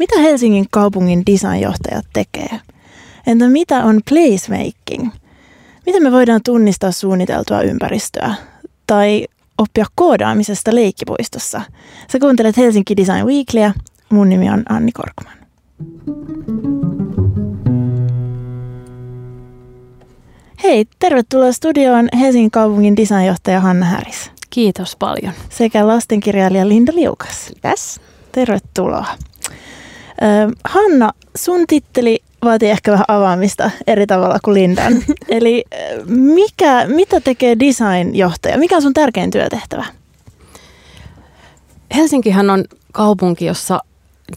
Mitä Helsingin kaupungin designjohtajat tekee? Entä mitä on placemaking? Miten me voidaan tunnistaa suunniteltua ympäristöä? Tai oppia koodaamisesta leikkipuistossa? Sä kuuntelet Helsinki Design Weeklyä. Mun nimi on Anni Korkman. Hei, tervetuloa studioon Helsingin kaupungin designjohtaja Hanna Häris. Kiitos paljon. Sekä lastenkirjailija Linda Liukas. Kiitos. Tervetuloa. Hanna, sun titteli vaatii ehkä vähän avaamista eri tavalla kuin Lindan. Eli mikä, mitä tekee designjohtaja? Mikä on sun tärkein työtehtävä? Helsinkihän on kaupunki, jossa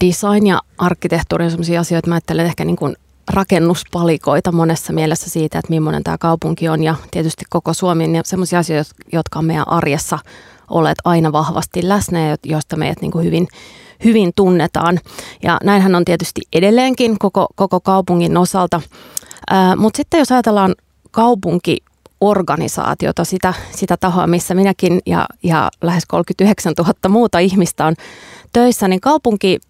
design ja arkkitehtuuri on sellaisia asioita, mä ajattelen ehkä niin kuin rakennuspalikoita monessa mielessä siitä, että millainen tämä kaupunki on ja tietysti koko Suomi ja sellaisia asioita, jotka on meidän arjessa olleet aina vahvasti läsnä ja joista meidät niin kuin hyvin, hyvin tunnetaan. Ja näinhän on tietysti edelleenkin koko, koko kaupungin osalta. Mutta sitten jos ajatellaan kaupunki organisaatiota, sitä, sitä tahoa, missä minäkin ja, ja lähes 39 000 muuta ihmistä on töissä, niin kaupunki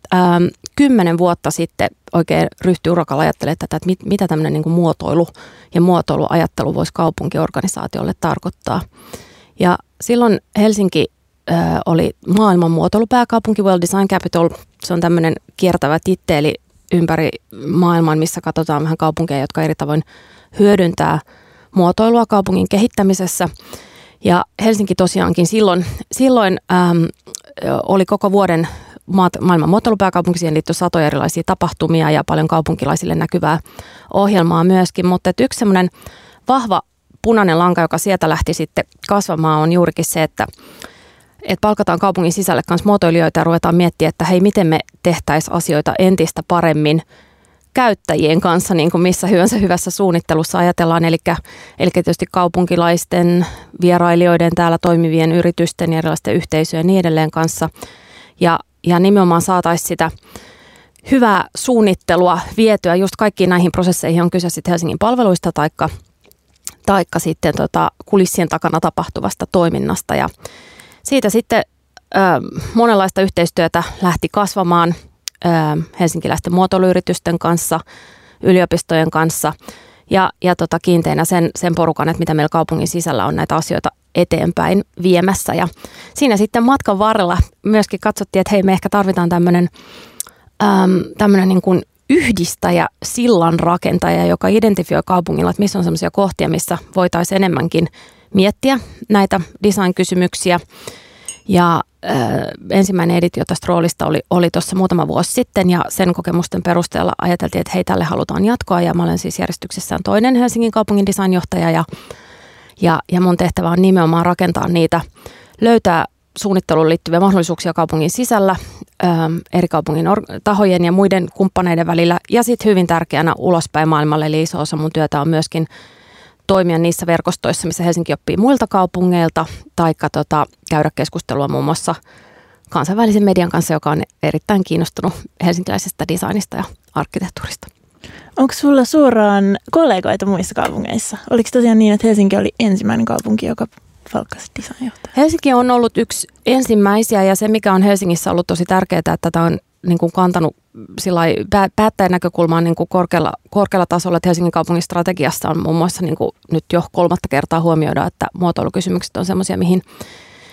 kymmenen vuotta sitten oikein ryhtyi urakalla ajattelemaan tätä, että mit, mitä tämmöinen niin muotoilu ja muotoiluajattelu voisi kaupunkiorganisaatiolle tarkoittaa. Ja silloin Helsinki äh, oli maailman muotoilupääkaupunki World Design Capital. Se on tämmöinen kiertävä titteli ympäri maailman, missä katsotaan vähän kaupunkeja, jotka eri tavoin hyödyntää muotoilua kaupungin kehittämisessä. Ja Helsinki tosiaankin silloin, silloin äm, oli koko vuoden maailman muotoilupääkaupunki, siihen liittyy satoja erilaisia tapahtumia ja paljon kaupunkilaisille näkyvää ohjelmaa myöskin, mutta yksi semmoinen vahva punainen lanka, joka sieltä lähti sitten kasvamaan, on juurikin se, että että palkataan kaupungin sisälle myös muotoilijoita ja ruvetaan miettimään, että hei, miten me tehtäisiin asioita entistä paremmin käyttäjien kanssa, niin kuin missä hyvänsä hyvässä suunnittelussa ajatellaan, eli, eli tietysti kaupunkilaisten, vierailijoiden, täällä toimivien yritysten ja erilaisten yhteisöjen ja niin edelleen kanssa. Ja, ja nimenomaan saataisiin sitä hyvää suunnittelua vietyä just kaikkiin näihin prosesseihin, on kyse sitten Helsingin palveluista taikka, taikka sitten tota kulissien takana tapahtuvasta toiminnasta. Ja siitä sitten ö, monenlaista yhteistyötä lähti kasvamaan ö, helsinkiläisten muotoiluyritysten kanssa, yliopistojen kanssa ja, ja tota kiinteinä sen, sen porukan, että mitä meillä kaupungin sisällä on näitä asioita eteenpäin viemässä. Ja siinä sitten matkan varrella myöskin katsottiin, että hei me ehkä tarvitaan tämmöinen tämmöinen niin kuin yhdistäjä, sillan rakentaja, joka identifioi kaupungilla, että missä on sellaisia kohtia, missä voitaisiin enemmänkin miettiä näitä design-kysymyksiä. Ja äh, ensimmäinen editio tästä roolista oli, oli tuossa muutama vuosi sitten ja sen kokemusten perusteella ajateltiin, että hei tälle halutaan jatkoa ja mä olen siis järjestyksessään toinen Helsingin kaupungin designjohtaja ja, ja, ja mun tehtävä on nimenomaan rakentaa niitä, löytää suunnitteluun liittyviä mahdollisuuksia kaupungin sisällä, ähm, eri kaupungin tahojen ja muiden kumppaneiden välillä ja sitten hyvin tärkeänä ulospäin maailmalle, eli iso osa mun työtä on myöskin toimia niissä verkostoissa, missä Helsinki oppii muilta kaupungeilta, tai tota, käydä keskustelua muun muassa kansainvälisen median kanssa, joka on erittäin kiinnostunut helsinkiläisestä designista ja arkkitehtuurista. Onko sulla suoraan kollegoita muissa kaupungeissa? Oliko tosiaan niin, että Helsinki oli ensimmäinen kaupunki, joka palkkasi designjohtaja? Helsinki on ollut yksi ensimmäisiä ja se, mikä on Helsingissä ollut tosi tärkeää, että tätä on niin kuin kantanut päättäjän näkökulmaan niin kuin korkealla, korkealla tasolla, että Helsingin kaupungin strategiassa on muun muassa niin kuin nyt jo kolmatta kertaa huomioida, että muotoilukysymykset on sellaisia, mihin,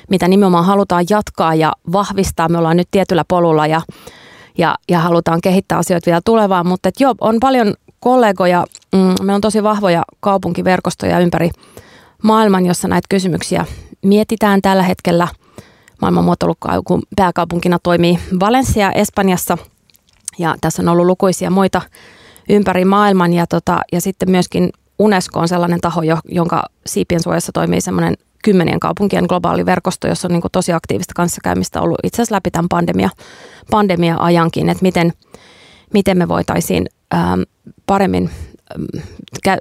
mitä nimenomaan halutaan jatkaa ja vahvistaa. Me ollaan nyt tietyllä polulla ja, ja, ja halutaan kehittää asioita vielä tulevaan, mutta et joo, on paljon kollegoja, mm, me on tosi vahvoja kaupunkiverkostoja ympäri maailman, jossa näitä kysymyksiä mietitään tällä hetkellä – maailman pääkaupunkina toimii Valencia Espanjassa. Ja tässä on ollut lukuisia muita ympäri maailman. Ja, tota, ja sitten myöskin UNESCO on sellainen taho, jonka siipien suojassa toimii semmoinen kymmenien kaupunkien globaali verkosto, jossa on niin kuin tosi aktiivista kanssakäymistä ollut itse asiassa läpi tämän pandemia, pandemia-ajankin, että miten, miten me voitaisiin ähm, paremmin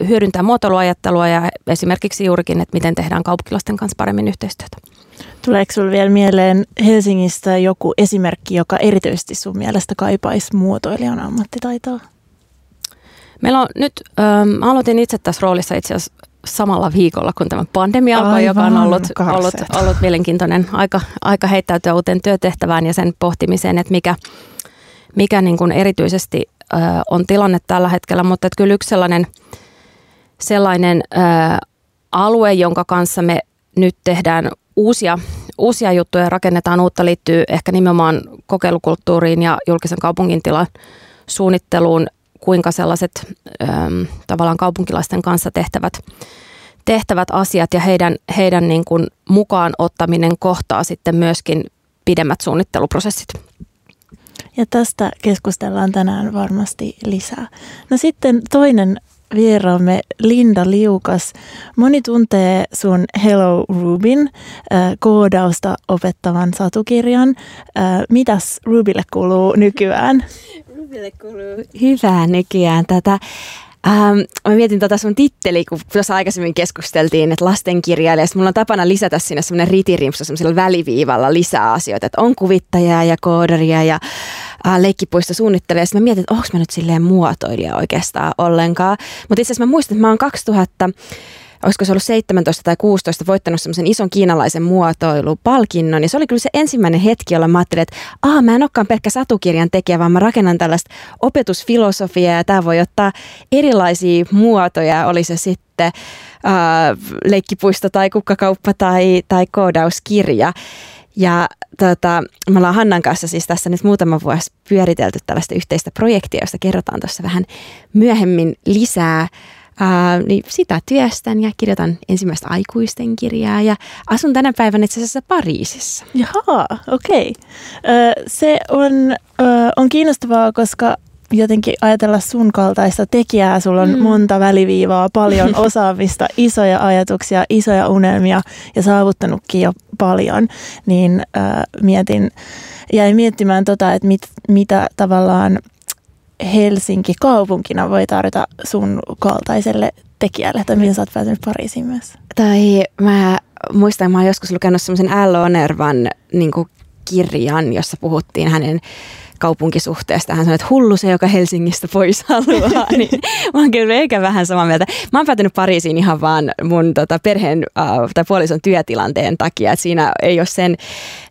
hyödyntää muotoiluajattelua ja esimerkiksi juurikin, että miten tehdään kaupunkilaisten kanssa paremmin yhteistyötä. Tuleeko sinulle vielä mieleen Helsingistä joku esimerkki, joka erityisesti sun mielestä kaipaisi muotoilijan ammattitaitoa? Meillä on nyt, ähm, aloitin itse tässä roolissa itse asiassa samalla viikolla, kun tämä pandemia alkoi, joka on ollut, ollut, ollut mielenkiintoinen aika, aika heittäytyä uuteen työtehtävään ja sen pohtimiseen, että mikä, mikä niin kuin erityisesti ö, on tilanne tällä hetkellä, mutta että kyllä yksi sellainen, sellainen ö, alue, jonka kanssa me nyt tehdään uusia, uusia juttuja ja rakennetaan uutta, liittyy ehkä nimenomaan kokeilukulttuuriin ja julkisen kaupungin tilan suunnitteluun, kuinka sellaiset ö, tavallaan kaupunkilaisten kanssa tehtävät tehtävät asiat ja heidän, heidän niin kuin mukaan ottaminen kohtaa sitten myöskin pidemmät suunnitteluprosessit. Ja tästä keskustellaan tänään varmasti lisää. No sitten toinen vieraamme Linda Liukas. Moni tuntee sun Hello Rubin äh, koodausta opettavan satukirjan. Äh, mitäs Rubille kuuluu nykyään? Rubille kuuluu hyvää nykyään. Tätä Ähm, mä mietin tota sun titteli, kun tuossa aikaisemmin keskusteltiin, että lastenkirjailija. Mulla on tapana lisätä sinne semmoinen ritirimpsu semmoisella väliviivalla lisää asioita, että on kuvittajaa ja koodaria ja äh, leikkipuista suunnittelija. Sitten mä mietin, että onko mä nyt silleen muotoilija oikeastaan ollenkaan. Mutta itse asiassa mä muistan, että mä oon 2000 olisiko se ollut 17 tai 16, voittanut semmoisen ison kiinalaisen muotoilupalkinnon. Ja se oli kyllä se ensimmäinen hetki, jolla mä ajattelin, että Aa, mä en olekaan pelkkä satukirjan tekijä, vaan mä rakennan tällaista opetusfilosofiaa ja tämä voi ottaa erilaisia muotoja, oli se sitten äh, leikkipuisto tai kukkakauppa tai, tai koodauskirja. Ja tota, me ollaan Hannan kanssa siis tässä nyt muutama vuosi pyöritelty tällaista yhteistä projektia, josta kerrotaan tuossa vähän myöhemmin lisää. Uh, niin sitä työstän ja kirjoitan ensimmäistä aikuisten kirjaa ja asun tänä päivänä itse asiassa Pariisissa. Jaha, okei. Okay. Se on, on kiinnostavaa, koska jotenkin ajatella sun kaltaista tekijää. Sulla on mm. monta väliviivaa, paljon osaamista, isoja ajatuksia, isoja unelmia ja saavuttanutkin jo paljon. Niin äh, mietin, jäin miettimään tota, että mit, mitä tavallaan Helsinki kaupunkina voi tarjota sun kaltaiselle tekijälle, tai miten sä oot päätynyt Pariisiin myös? Tai mä muistan, että mä oon joskus lukenut semmoisen L. Onervan niin kirjan, jossa puhuttiin hänen kaupunkisuhteesta. Hän sanoi, että hullu se, joka Helsingistä pois haluaa. niin mä oon kyllä eikä vähän samaa mieltä. Mä oon päätynyt Pariisiin ihan vaan mun tota, perheen äh, tai puolison työtilanteen takia. Että siinä ei ole sen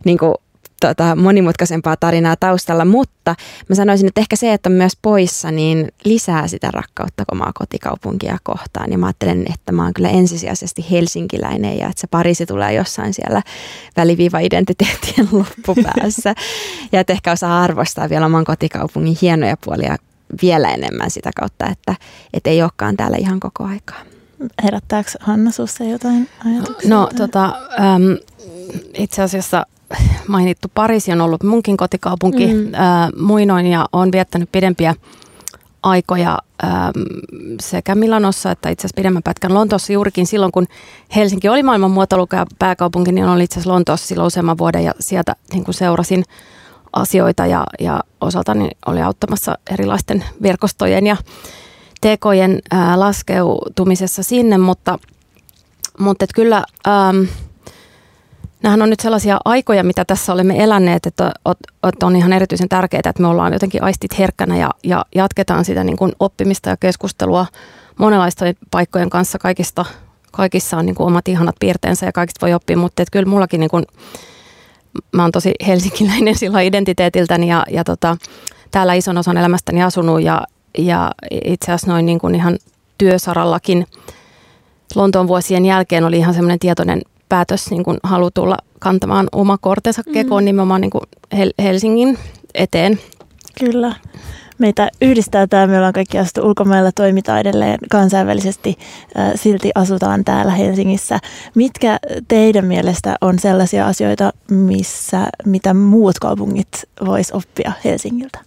niin kuin, tota, monimutkaisempaa tarinaa taustalla, mutta mä sanoisin, että ehkä se, että on myös poissa, niin lisää sitä rakkautta omaa kotikaupunkia kohtaan. Ja mä ajattelen, että mä oon kyllä ensisijaisesti helsinkiläinen ja että se Pariisi tulee jossain siellä väliviiva-identiteettien loppupäässä. ja että ehkä osaa arvostaa vielä oman kotikaupungin hienoja puolia vielä enemmän sitä kautta, että, että ei olekaan täällä ihan koko aikaa. Herättääkö Hanna sinussa jotain ajatuksia? No tota, äm, itse asiassa mainittu Pariisi on ollut munkin kotikaupunki mm. ää, muinoin ja on viettänyt pidempiä aikoja ää, sekä Milanossa että itse asiassa pidemmän pätkän Lontoossa juurikin silloin, kun Helsinki oli maailman muotoiluka pääkaupunki, niin oli itse asiassa Lontoossa silloin useamman vuoden ja sieltä niin kuin seurasin asioita ja, ja osaltani oli auttamassa erilaisten verkostojen ja tekojen ää, laskeutumisessa sinne, mutta, mutta et kyllä... Ää, Nämähän on nyt sellaisia aikoja, mitä tässä olemme eläneet, että on ihan erityisen tärkeää, että me ollaan jotenkin aistit herkkänä ja, ja jatketaan sitä niin kuin oppimista ja keskustelua monenlaisten paikkojen kanssa. Kaikista, kaikissa on niin kuin omat ihanat piirteensä ja kaikista voi oppia, mutta että kyllä mullakin niin kuin, mä oon tosi helsinkiläinen silloin identiteetiltäni ja, ja tota, täällä ison osan elämästäni asunut ja, ja itse asiassa noin niin kuin ihan työsarallakin Lontoon vuosien jälkeen oli ihan semmoinen tietoinen päätös niin kuin halu tulla kantamaan oma kortensa mm. kekoon nimenomaan niin kuin Helsingin eteen. Kyllä. Meitä yhdistää tämä, me ollaan kaikki astu ulkomailla, toimitaan edelleen kansainvälisesti, silti asutaan täällä Helsingissä. Mitkä teidän mielestä on sellaisia asioita, missä, mitä muut kaupungit vois oppia Helsingiltä?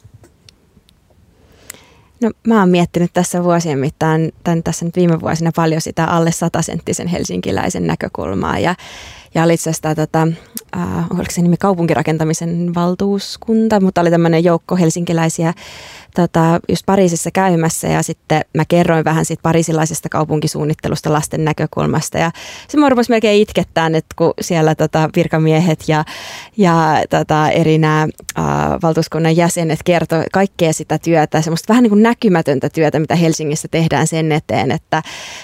No mä oon miettinyt tässä vuosien mittaan, tämän tässä nyt viime vuosina paljon sitä alle satasenttisen helsinkiläisen näkökulmaa ja, ja oli itse asiassa tota, äh, oliko se nimi kaupunkirakentamisen valtuuskunta, mutta oli tämmöinen joukko helsinkiläisiä tota, just Pariisissa käymässä. Ja sitten mä kerroin vähän siitä parisilaisesta kaupunkisuunnittelusta lasten näkökulmasta. Ja se mua rupesi melkein itkettää, että kun siellä tota, virkamiehet ja, ja tota, eri nämä äh, valtuuskunnan jäsenet kertoi kaikkea sitä työtä, semmoista vähän niin kuin näkymätöntä työtä, mitä Helsingissä tehdään sen eteen, että,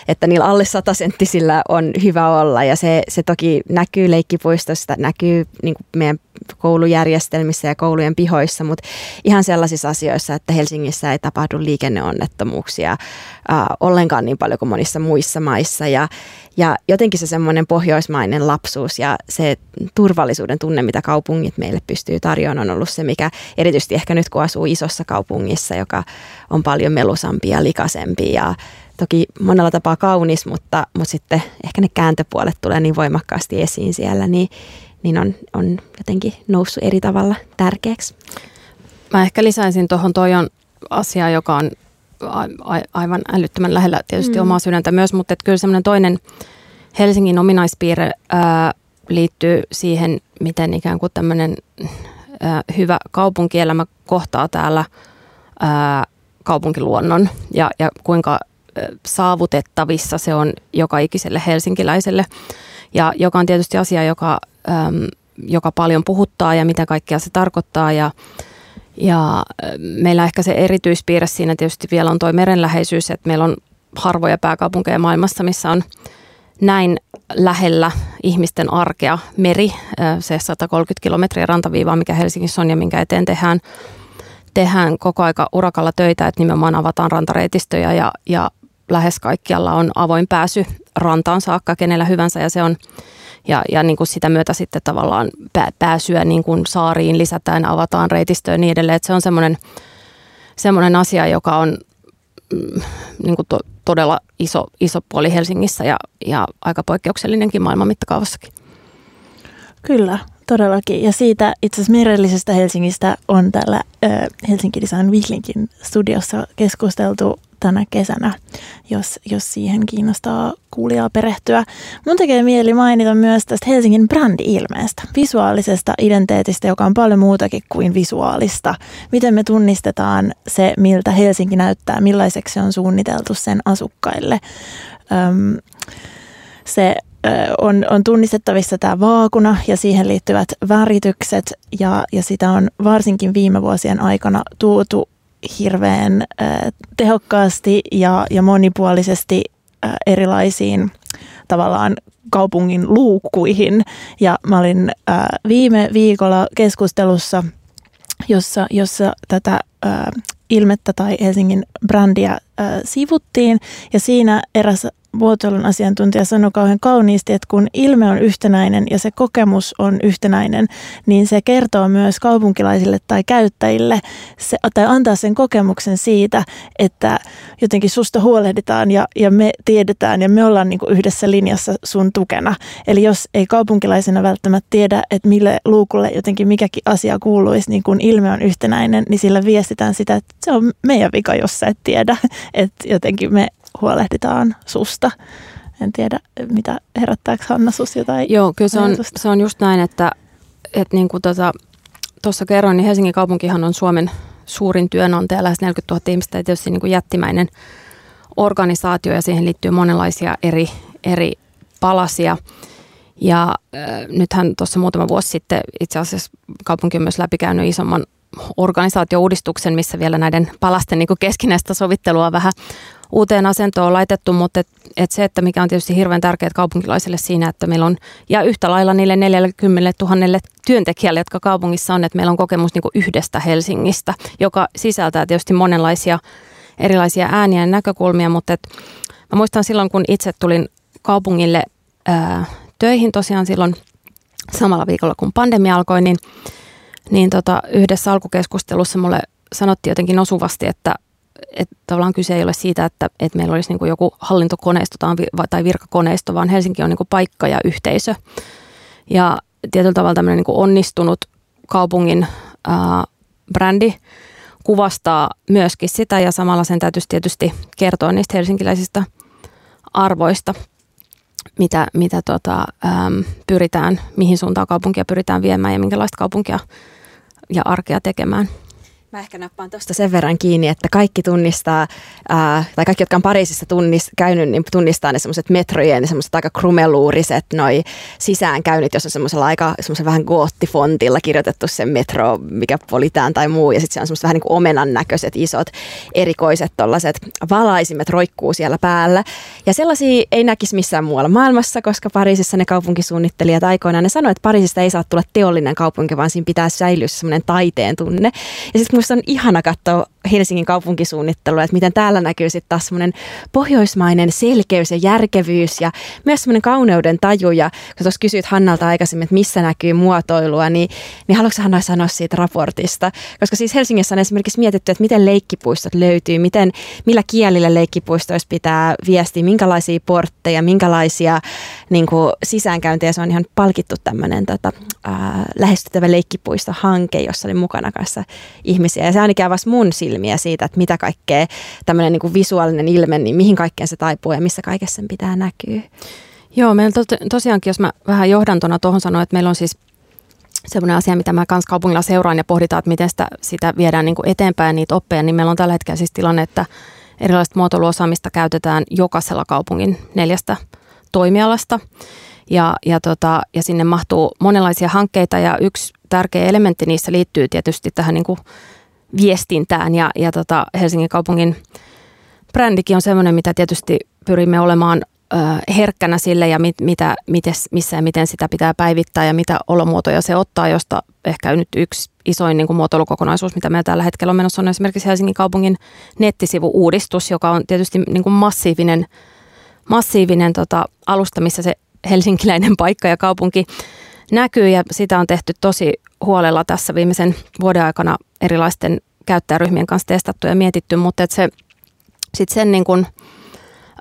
että niillä alle satasenttisillä on hyvä olla. Ja se, se toki näkyy leikkipuistosta, näkyy niin kuin meidän koulujärjestelmissä ja koulujen pihoissa, mutta ihan sellaisissa asioissa, että Helsingissä ei tapahdu liikenneonnettomuuksia äh, ollenkaan niin paljon kuin monissa muissa maissa. Ja, ja jotenkin se semmoinen pohjoismainen lapsuus ja se turvallisuuden tunne, mitä kaupungit meille pystyy tarjoamaan, on ollut se, mikä erityisesti ehkä nyt kun asuu isossa kaupungissa, joka on paljon melusampi ja likaisempi ja toki monella tapaa kaunis, mutta, mutta sitten ehkä ne kääntöpuolet tulee niin voimakkaasti esiin siellä, niin, niin on, on jotenkin noussut eri tavalla tärkeäksi. Mä ehkä lisäisin tuohon, toi on asia, joka on a, a, aivan älyttömän lähellä tietysti mm. omaa sydäntä myös, mutta että kyllä semmoinen toinen Helsingin ominaispiirre ää, liittyy siihen, miten ikään kuin tämmöinen ää, hyvä kaupunkielämä kohtaa täällä ää, kaupunkiluonnon ja, ja kuinka saavutettavissa se on joka ikiselle helsinkiläiselle. Ja joka on tietysti asia, joka, äm, joka paljon puhuttaa ja mitä kaikkea se tarkoittaa. Ja, ja meillä ehkä se erityispiirre siinä tietysti vielä on tuo merenläheisyys, että meillä on harvoja pääkaupunkeja maailmassa, missä on näin lähellä ihmisten arkea meri, se 130 kilometriä rantaviivaa, mikä Helsingissä on ja minkä eteen tehdään, tehdään koko aika urakalla töitä, että nimenomaan avataan rantareitistöjä ja, ja lähes kaikkialla on avoin pääsy rantaan saakka kenellä hyvänsä ja se on ja, ja niin kuin sitä myötä sitten tavallaan pääsyä niin kuin saariin lisätään, avataan reitistöä ja niin edelleen. Että se on semmoinen, semmoinen asia, joka on mm, niin kuin to, todella iso, iso puoli Helsingissä ja, ja aika poikkeuksellinenkin maailman mittakaavassakin. Kyllä, todellakin. Ja siitä itse asiassa merellisestä Helsingistä on täällä Helsinki Design Weeklinkin studiossa keskusteltu tänä kesänä, jos, jos siihen kiinnostaa kuulijaa perehtyä. Mun tekee mieli mainita myös tästä Helsingin brändi-ilmeestä, visuaalisesta identiteetistä, joka on paljon muutakin kuin visuaalista. Miten me tunnistetaan se, miltä Helsinki näyttää, millaiseksi se on suunniteltu sen asukkaille. Öm, se on, on tunnistettavissa tämä vaakuna ja siihen liittyvät väritykset ja, ja sitä on varsinkin viime vuosien aikana tuotu hirveän tehokkaasti ja, ja monipuolisesti erilaisiin tavallaan kaupungin luukkuihin. Ja mä olin viime viikolla keskustelussa, jossa, jossa tätä ilmettä tai Helsingin brändiä sivuttiin. Ja siinä eräs vuotoilun asiantuntija sanoi kauhean kauniisti, että kun ilme on yhtenäinen ja se kokemus on yhtenäinen, niin se kertoo myös kaupunkilaisille tai käyttäjille se, tai antaa sen kokemuksen siitä, että jotenkin susta huolehditaan ja, ja me tiedetään ja me ollaan niin kuin yhdessä linjassa sun tukena. Eli jos ei kaupunkilaisena välttämättä tiedä, että mille luukulle jotenkin mikäkin asia kuuluisi, niin kun ilme on yhtenäinen, niin sillä viestitään sitä, että se on meidän vika, jos sä et tiedä. Että jotenkin me huolehditaan susta. En tiedä, mitä herättääkö Hanna sus jotain Joo, kyllä se on, se on just näin, että, että niin kuin tuossa tota, kerroin, niin Helsingin kaupunkihan on Suomen suurin työnantaja, lähes 40 000 ihmistä ja tietysti niin kuin jättimäinen organisaatio ja siihen liittyy monenlaisia eri, eri palasia. Ja äh, nythän tuossa muutama vuosi sitten itse asiassa kaupunki on myös läpikäynyt isomman organisaatiouudistuksen, missä vielä näiden palasten niin keskinäistä sovittelua vähän uuteen asentoon laitettu, mutta et, et se, että mikä on tietysti hirveän tärkeää kaupunkilaisille siinä, että meillä on, ja yhtä lailla niille 40 000 työntekijälle, jotka kaupungissa on, että meillä on kokemus niin yhdestä Helsingistä, joka sisältää tietysti monenlaisia erilaisia ääniä ja näkökulmia, mutta et, mä muistan silloin, kun itse tulin kaupungille ää, töihin tosiaan silloin samalla viikolla, kun pandemia alkoi, niin, niin tota, yhdessä alkukeskustelussa mulle sanottiin jotenkin osuvasti, että että tavallaan kyse ei ole siitä, että, että meillä olisi niin joku hallintokoneisto tai virkakoneisto, vaan Helsinki on niin paikka ja yhteisö. Ja tietyllä tavalla tämmöinen niin onnistunut kaupungin ää, brändi kuvastaa myöskin sitä ja samalla sen täytyisi tietysti kertoa niistä helsinkiläisistä arvoista, mitä, mitä tota, äm, pyritään, mihin suuntaan kaupunkia pyritään viemään ja minkälaista kaupunkia ja arkea tekemään. Mä ehkä nappaan tuosta sen verran kiinni, että kaikki tunnistaa, ää, tai kaikki, jotka on Pariisissa tunnis, käynyt, niin tunnistaa ne semmoiset metrojen, ne semmoiset aika krumeluuriset noi sisäänkäynnit, jos on semmoisella aika semmoisen vähän goottifontilla kirjoitettu se metro, mikä politään tai muu, ja sitten se on semmoiset vähän niin kuin omenan näköiset isot erikoiset tollaset valaisimet roikkuu siellä päällä. Ja sellaisia ei näkisi missään muualla maailmassa, koska Pariisissa ne kaupunkisuunnittelijat aikoinaan ne sanoivat, että Pariisista ei saa tulla teollinen kaupunki, vaan siinä pitää säilyä semmoinen taiteen tunne. Ja sitten musta on ihana katsoa Helsingin kaupunkisuunnittelua, että miten täällä näkyy sitten taas semmoinen pohjoismainen selkeys ja järkevyys ja myös semmoinen kauneuden taju. Ja kun tuossa kysyit Hannalta aikaisemmin, että missä näkyy muotoilua, niin, niin haluatko Hanna sanoa siitä raportista? Koska siis Helsingissä on esimerkiksi mietitty, että miten leikkipuistot löytyy, miten, millä kielillä leikkipuistoissa pitää viestiä, minkälaisia portteja, minkälaisia niin kuin, sisäänkäyntejä. Se on ihan palkittu tämmöinen tota, äh, lähestyttävä leikkipuisto-hanke, jossa oli mukana kanssa ihmisiä. Ja se ainakin avasi mun silmiä siitä, että mitä kaikkea tämmöinen niin kuin visuaalinen ilme, niin mihin kaikkeen se taipuu ja missä kaikessa sen pitää näkyä. Joo, meillä to, tosiaankin, jos mä vähän johdantona tuohon sanoin, että meillä on siis semmoinen asia, mitä mä kans kaupungilla seuraan ja pohditaan, että miten sitä, sitä viedään niin kuin eteenpäin niitä oppeja, niin meillä on tällä hetkellä siis tilanne, että erilaista muotoiluosaamista käytetään jokaisella kaupungin neljästä toimialasta. Ja, ja, tota, ja sinne mahtuu monenlaisia hankkeita ja yksi tärkeä elementti niissä liittyy tietysti tähän niin kuin viestintään ja, ja tota Helsingin kaupungin brändikin on semmoinen, mitä tietysti pyrimme olemaan ö, herkkänä sille ja mit, mitä, mites, missä ja miten sitä pitää päivittää ja mitä olomuotoja se ottaa, josta ehkä nyt yksi isoin niin kuin muotoilukokonaisuus, mitä meillä tällä hetkellä on menossa, on esimerkiksi Helsingin kaupungin nettisivu-uudistus, joka on tietysti niin kuin massiivinen, massiivinen tota, alusta, missä se helsinkiläinen paikka ja kaupunki näkyy ja sitä on tehty tosi huolella tässä viimeisen vuoden aikana erilaisten käyttäjäryhmien kanssa testattu ja mietitty, mutta että se sitten sen niin kuin,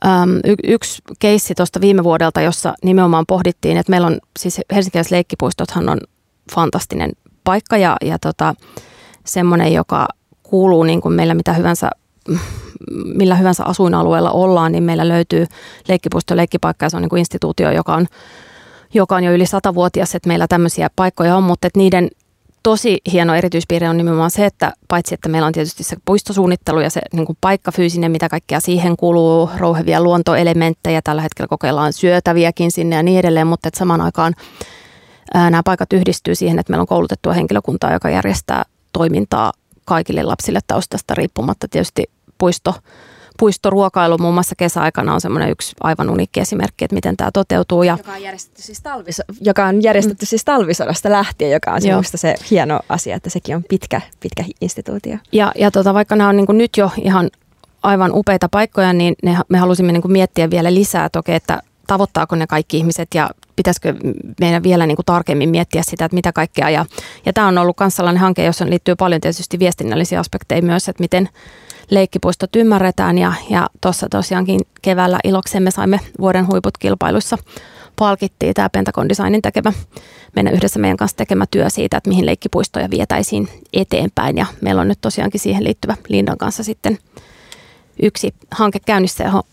äm, y- yksi keissi tuosta viime vuodelta, jossa nimenomaan pohdittiin, että meillä on siis helsinkiläiset leikkipuistothan on fantastinen paikka ja, ja tota, semmoinen, joka kuuluu niin kuin meillä mitä hyvänsä millä hyvänsä asuinalueella ollaan, niin meillä löytyy leikkipuisto leikkipaikka ja se on niin kuin instituutio, joka on, joka on jo yli satavuotias, että meillä tämmöisiä paikkoja on, mutta että niiden tosi hieno erityispiirre on nimenomaan se, että paitsi että meillä on tietysti se puistosuunnittelu ja se niin kuin paikka fyysinen, mitä kaikkea siihen kuluu, rouhevia luontoelementtejä, tällä hetkellä kokeillaan syötäviäkin sinne ja niin edelleen, mutta että samaan aikaan ää, nämä paikat yhdistyy siihen, että meillä on koulutettua henkilökuntaa, joka järjestää toimintaa kaikille lapsille taustasta riippumatta. Tietysti puisto, puistoruokailu muun muassa kesäaikana on semmoinen yksi aivan uniikki esimerkki, että miten tämä toteutuu. Ja joka on järjestetty siis, talvis, joka on järjestetty mm. siis talvisodasta lähtien, joka on minusta se hieno asia, että sekin on pitkä, pitkä instituutio. Ja, ja tota, vaikka nämä on niin nyt jo ihan aivan upeita paikkoja, niin ne, me halusimme niin miettiä vielä lisää toki, että tavoittaako ne kaikki ihmiset ja pitäisikö meidän vielä niin kuin tarkemmin miettiä sitä, että mitä kaikkea. Ja, ja tämä on ollut myös sellainen hanke, jossa liittyy paljon tietysti viestinnällisiä aspekteja myös, että miten leikkipuistot ymmärretään ja, ja tuossa tosiaankin keväällä iloksemme saimme vuoden huiput kilpailuissa palkittiin tämä Pentagon Designin tekemä, meidän yhdessä meidän kanssa tekemä työ siitä, että mihin leikkipuistoja vietäisiin eteenpäin ja meillä on nyt tosiaankin siihen liittyvä Lindan kanssa sitten yksi hanke käynnissä, johon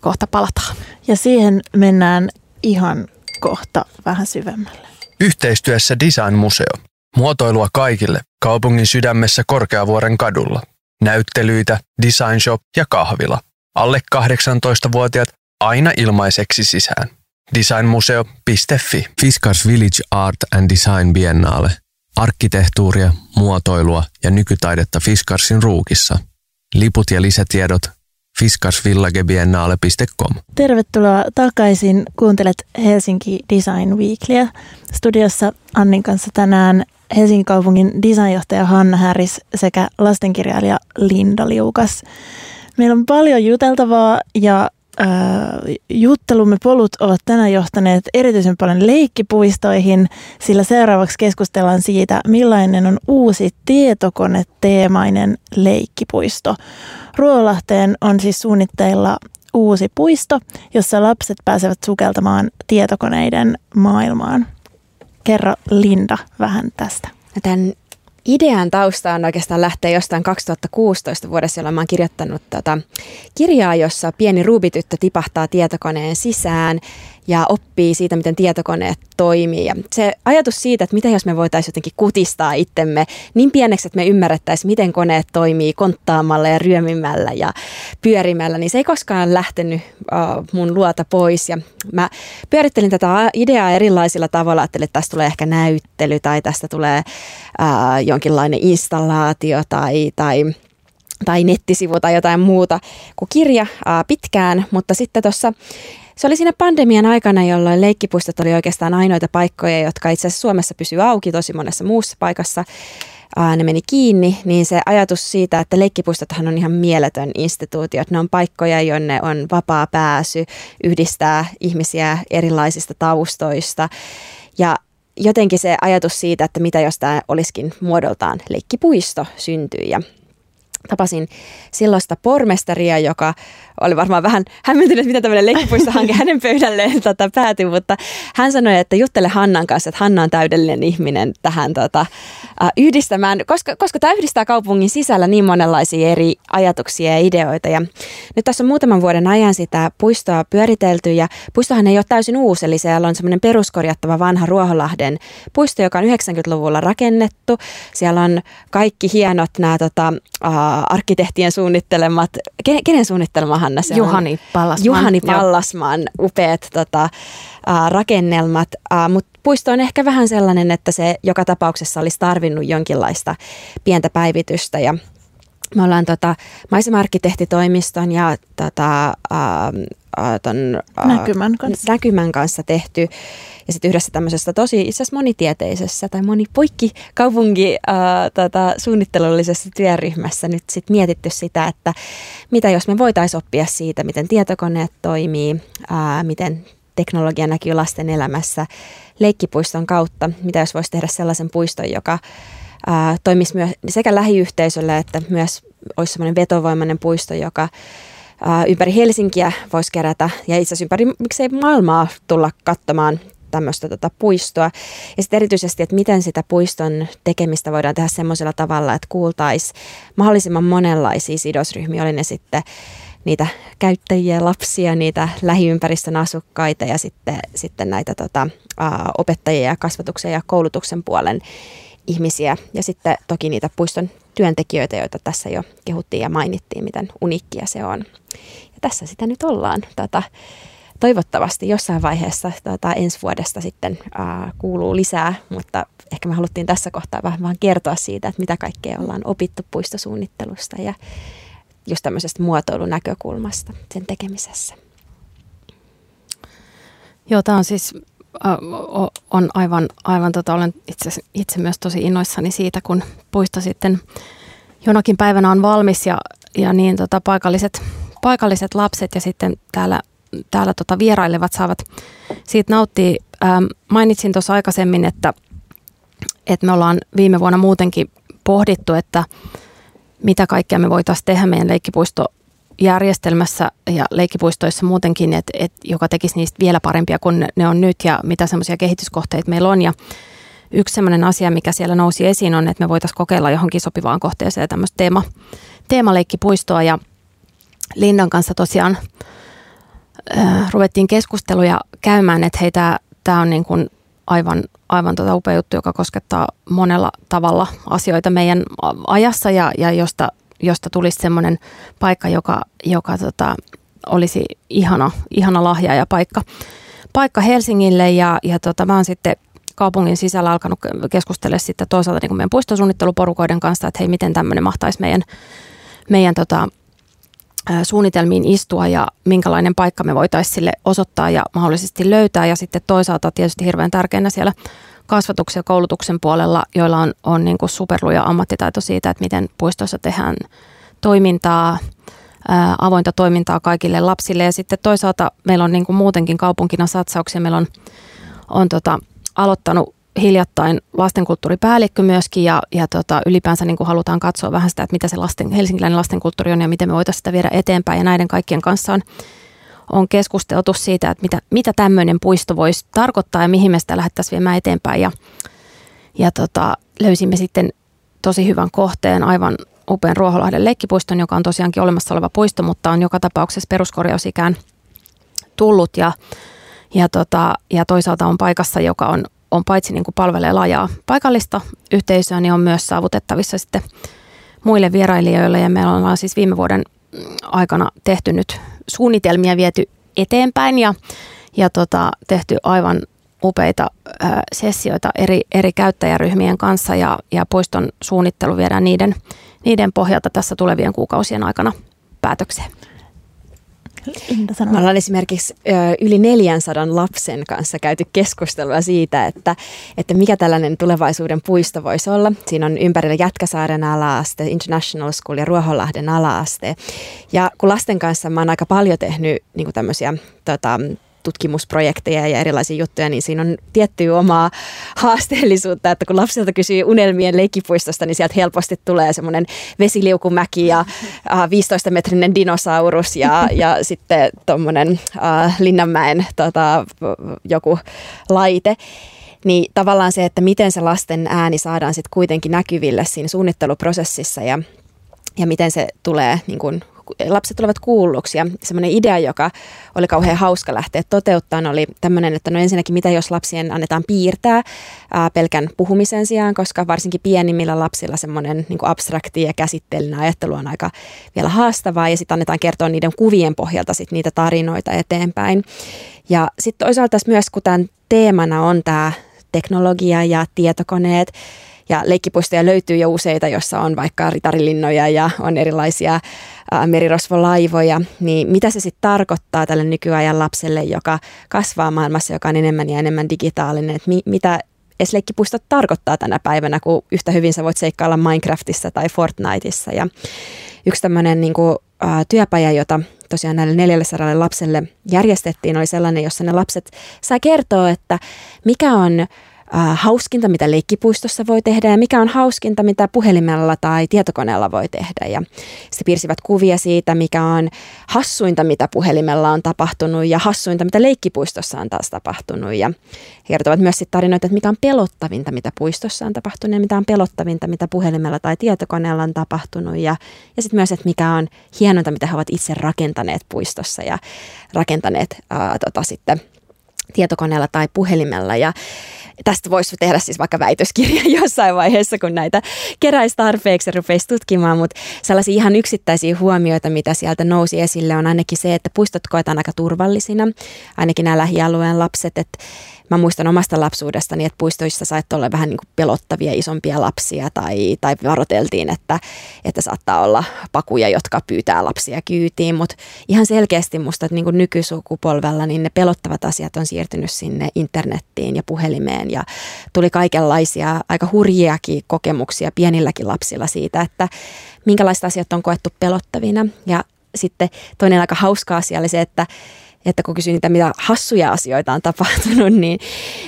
kohta palataan. Ja siihen mennään ihan kohta vähän syvemmälle. Yhteistyössä Design Museo. Muotoilua kaikille kaupungin sydämessä Korkeavuoren kadulla. Näyttelyitä, design shop ja kahvila. Alle 18-vuotiaat aina ilmaiseksi sisään. Designmuseo.fi Fiskars Village Art and Design Biennale. Arkkitehtuuria, muotoilua ja nykytaidetta Fiskarsin ruukissa. Liput ja lisätiedot fiskarsvillagebiennale.com. Tervetuloa takaisin. Kuuntelet Helsinki Design Weeklyä. Studiossa Annin kanssa tänään Helsingin kaupungin designjohtaja Hanna Häris sekä lastenkirjailija Linda Liukas. Meillä on paljon juteltavaa ja äh, juttelumme polut ovat tänään johtaneet erityisen paljon leikkipuistoihin, sillä seuraavaksi keskustellaan siitä, millainen on uusi tietokoneteemainen leikkipuisto. Ruolahteen on siis suunnitteilla uusi puisto, jossa lapset pääsevät sukeltamaan tietokoneiden maailmaan. Kerro Linda vähän tästä. Tämän idean tausta on oikeastaan lähteä jostain 2016 vuodessa, jolloin mä oon kirjoittanut tota kirjaa, jossa pieni ruubityttö tipahtaa tietokoneen sisään ja oppii siitä, miten tietokoneet toimii. Ja se ajatus siitä, että mitä jos me voitaisiin jotenkin kutistaa itsemme niin pieneksi, että me ymmärrettäisiin, miten koneet toimii konttaamalla ja ryömimällä ja pyörimällä, niin se ei koskaan lähtenyt uh, mun luota pois. Ja mä pyörittelin tätä ideaa erilaisilla tavalla, ajattelin, että tästä tulee ehkä näyttely tai tästä tulee uh, jonkinlainen installaatio tai, tai tai nettisivu tai jotain muuta kuin kirja ää, pitkään, mutta sitten tuossa se oli siinä pandemian aikana, jolloin leikkipuistot oli oikeastaan ainoita paikkoja, jotka itse asiassa Suomessa pysyy auki tosi monessa muussa paikassa. Ää, ne meni kiinni, niin se ajatus siitä, että leikkipuistothan on ihan mieletön instituutio, ne on paikkoja, jonne on vapaa pääsy, yhdistää ihmisiä erilaisista taustoista. Ja jotenkin se ajatus siitä, että mitä jos tämä olisikin muodoltaan leikkipuisto syntyi. Ja tapasin silloista pormestaria, joka oli varmaan vähän hämmentynyt, mitä tämmöinen leikkipuistohanke hänen pöydälleen tota, päätyi, mutta hän sanoi, että juttele Hannan kanssa, että Hanna on täydellinen ihminen tähän tota, yhdistämään, koska, koska tämä yhdistää kaupungin sisällä niin monenlaisia eri ajatuksia ja ideoita. Ja nyt tässä on muutaman vuoden ajan sitä puistoa pyöritelty ja puistohan ei ole täysin uusi, eli siellä on semmoinen peruskorjattava vanha Ruoholahden puisto, joka on 90-luvulla rakennettu. Siellä on kaikki hienot nämä tota, uh, arkkitehtien suunnittelemat, kenen suunnittelema Hanna? Se Juhani Pallasman. Juhani Pallasman, upeat tota, uh, rakennelmat, mutta puisto on ehkä vähän sellainen, että se joka tapauksessa olisi tarvinnut jonkinlaista pientä päivitystä ja me ollaan tota, maisema-arkkitehtitoimiston ja tota, äh, ton, äh, näkymän, kanssa. näkymän kanssa tehty ja sitten yhdessä tämmöisestä tosi itse asiassa monitieteisessä tai monipoikki kaupunki äh, tota, suunnittelullisessa työryhmässä nyt sitten mietitty sitä, että mitä jos me voitaisiin oppia siitä, miten tietokoneet toimii, äh, miten teknologia näkyy lasten elämässä leikkipuiston kautta, mitä jos voisi tehdä sellaisen puiston, joka ää, toimisi myös sekä lähiyhteisölle että myös olisi semmoinen vetovoimainen puisto, joka ää, ympäri Helsinkiä voisi kerätä ja itse asiassa ympäri miksei maailmaa tulla katsomaan tämmöistä tota puistoa. Ja sitten erityisesti, että miten sitä puiston tekemistä voidaan tehdä semmoisella tavalla, että kuultaisiin mahdollisimman monenlaisia sidosryhmiä, oli ne sitten niitä käyttäjiä, lapsia, niitä lähiympäristön asukkaita ja sitten, sitten näitä tota, opettajia ja kasvatuksen ja koulutuksen puolen ihmisiä. Ja sitten toki niitä puiston työntekijöitä, joita tässä jo kehuttiin ja mainittiin, miten uniikkia se on. Ja tässä sitä nyt ollaan. Tota, toivottavasti jossain vaiheessa tota, ensi vuodesta sitten ää, kuuluu lisää, mutta ehkä me haluttiin tässä kohtaa vähän vaan kertoa siitä, että mitä kaikkea ollaan opittu puistosuunnittelusta ja just tämmöisestä muotoilunäkökulmasta sen tekemisessä. Joo, tämä on siis on aivan, aivan tota, olen itse, itse myös tosi innoissani siitä, kun puisto sitten jonakin päivänä on valmis ja, ja niin tota, paikalliset, paikalliset lapset ja sitten täällä, täällä tota, vierailevat saavat siitä nauttia. Ähm, mainitsin tuossa aikaisemmin, että, että me ollaan viime vuonna muutenkin pohdittu, että mitä kaikkea me voitaisiin tehdä meidän leikkipuistojärjestelmässä ja leikkipuistoissa muutenkin, että, että joka tekisi niistä vielä parempia kuin ne on nyt ja mitä semmoisia kehityskohteita meillä on. Ja yksi semmoinen asia, mikä siellä nousi esiin on, että me voitaisiin kokeilla johonkin sopivaan kohteeseen tämmöistä teema, teemaleikkipuistoa ja Lindan kanssa tosiaan äh, ruvettiin keskusteluja käymään, että hei, tämä on niin kuin aivan, aivan tota upea juttu, joka koskettaa monella tavalla asioita meidän ajassa ja, ja josta, josta tulisi semmoinen paikka, joka, joka tota, olisi ihana, ihana lahja ja paikka, paikka Helsingille. Ja, ja tota, mä oon sitten kaupungin sisällä alkanut keskustella sitten toisaalta niin meidän puistosuunnitteluporukoiden kanssa, että hei, miten tämmöinen mahtaisi meidän, meidän tota, suunnitelmiin istua ja minkälainen paikka me voitaisiin sille osoittaa ja mahdollisesti löytää. Ja sitten toisaalta tietysti hirveän tärkeänä siellä kasvatuksen ja koulutuksen puolella, joilla on, on niin kuin superluja ammattitaito siitä, että miten puistoissa tehdään toimintaa, ää, avointa toimintaa kaikille lapsille. Ja sitten toisaalta meillä on niin kuin muutenkin kaupunkina satsauksia. Meillä on, on tota, aloittanut hiljattain lastenkulttuuripäällikkö myöskin ja, ja tota, ylipäänsä niin halutaan katsoa vähän sitä, että mitä se lasten, helsinkiläinen lastenkulttuuri on ja miten me voitaisiin sitä viedä eteenpäin. Ja näiden kaikkien kanssa on, on keskusteltu siitä, että mitä, mitä tämmöinen puisto voisi tarkoittaa ja mihin me sitä lähdettäisiin viemään eteenpäin. Ja, ja tota, löysimme sitten tosi hyvän kohteen, aivan upean Ruoholahden leikkipuiston, joka on tosiaankin olemassa oleva puisto, mutta on joka tapauksessa peruskorjausikään tullut ja Ja, tota, ja toisaalta on paikassa, joka on, on paitsi niin kuin palvelee laajaa paikallista yhteisöä, niin on myös saavutettavissa sitten muille vierailijoille. Ja meillä ollaan siis viime vuoden aikana tehty nyt suunnitelmia viety eteenpäin ja, ja tota, tehty aivan upeita ää, sessioita eri, eri käyttäjäryhmien kanssa ja, ja poiston suunnittelu viedään niiden, niiden pohjalta tässä tulevien kuukausien aikana päätökseen. Me ollaan esimerkiksi ö, yli 400 lapsen kanssa käyty keskustelua siitä, että, että mikä tällainen tulevaisuuden puisto voisi olla. Siinä on ympärillä Jätkäsaaren ala-aste, International School ja Ruohonlahden ala-aste. Ja kun lasten kanssa mä oon aika paljon tehnyt niin tämmöisiä tota, tutkimusprojekteja ja erilaisia juttuja, niin siinä on tiettyä omaa haasteellisuutta, että kun lapsilta kysyy unelmien leikkipuistosta, niin sieltä helposti tulee semmoinen vesiliukumäki ja 15-metrinen dinosaurus ja, ja sitten tuommoinen äh, Linnanmäen tota, joku laite. Niin tavallaan se, että miten se lasten ääni saadaan sitten kuitenkin näkyville siinä suunnitteluprosessissa ja, ja miten se tulee niin kuin lapset tulevat kuulluksi. Ja semmoinen idea, joka oli kauhean hauska lähteä toteuttamaan, oli tämmöinen, että no ensinnäkin mitä jos lapsien annetaan piirtää ää, pelkän puhumisen sijaan, koska varsinkin pienimmillä lapsilla semmoinen niin abstrakti ja käsitteellinen ajattelu on aika vielä haastavaa ja sitten annetaan kertoa niiden kuvien pohjalta sit niitä tarinoita eteenpäin. Ja sitten toisaalta myös, kun tämän teemana on tämä teknologia ja tietokoneet, ja leikkipuistoja löytyy jo useita, jossa on vaikka ritarilinnoja ja on erilaisia merirosvolaivoja, niin mitä se sitten tarkoittaa tälle nykyajan lapselle, joka kasvaa maailmassa, joka on enemmän ja enemmän digitaalinen, että mi- mitä edes leikkipuistot tarkoittaa tänä päivänä, kun yhtä hyvin sä voit seikkailla Minecraftissa tai Fortniteissa. Ja yksi tämmöinen niin kuin, ä, työpaja, jota tosiaan näille 400 lapselle järjestettiin, oli sellainen, jossa ne lapset saa kertoa, että mikä on äh, hauskinta, mitä leikkipuistossa voi tehdä ja mikä on hauskinta, mitä puhelimella tai tietokoneella voi tehdä. Ja sitten piirsivät kuvia siitä, mikä on hassuinta, mitä puhelimella on tapahtunut ja hassuinta, mitä leikkipuistossa on taas tapahtunut. Ja kertovat myös sit tarinoita, että mikä on pelottavinta, mitä puistossa on tapahtunut ja mitä on pelottavinta, mitä puhelimella tai tietokoneella on tapahtunut. Ja, ja sitten myös, että mikä on hienointa, mitä he ovat itse rakentaneet puistossa ja rakentaneet ää, tota, sitten tietokoneella tai puhelimella. Ja tästä voisi tehdä siis vaikka väitöskirja jossain vaiheessa, kun näitä keräisi tarpeeksi ja rupeisi tutkimaan, mutta sellaisia ihan yksittäisiä huomioita, mitä sieltä nousi esille, on ainakin se, että puistot koetaan aika turvallisina, ainakin nämä lähialueen lapset, että mä muistan omasta lapsuudestani, että puistoissa saittoi olla vähän niin kuin pelottavia isompia lapsia tai, tai varoteltiin, että, että saattaa olla pakuja, jotka pyytää lapsia kyytiin, mutta ihan selkeästi musta, että niin kuin nykysukupolvella niin ne pelottavat asiat on siirtynyt sinne internettiin ja puhelimeen. Ja tuli kaikenlaisia aika hurjiakin kokemuksia pienilläkin lapsilla siitä, että minkälaista asiat on koettu pelottavina. Ja sitten toinen aika hauska asia oli se, että että kun kysyin niitä, mitä hassuja asioita on tapahtunut, niin,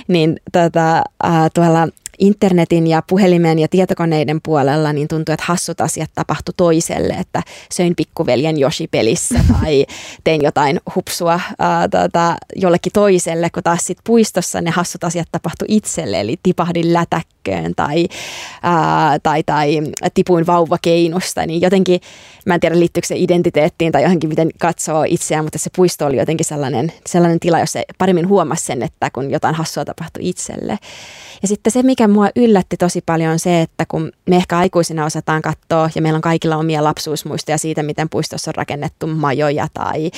niin tota, ää, tuolla internetin ja puhelimen ja tietokoneiden puolella niin tuntuu, että hassut asiat tapahtu toiselle, että söin pikkuveljen Yoshi-pelissä tai tein jotain hupsua ää, tota, jollekin toiselle, kun taas sit puistossa ne hassut asiat tapahtu itselle, eli tipahdin lätäkköön tai, ää, tai, tai tipuin vauvakeinusta, niin jotenkin, mä en tiedä liittyykö se identiteettiin tai johonkin, miten katsoo itseään, mutta se puisto oli jotenkin sellainen, sellainen tila, jossa paremmin huomasi sen, että kun jotain hassua tapahtui itselle. Ja sitten se, mikä mua yllätti tosi paljon on se, että kun me ehkä aikuisina osataan katsoa ja meillä on kaikilla omia lapsuusmuistoja siitä, miten puistossa on rakennettu majoja tai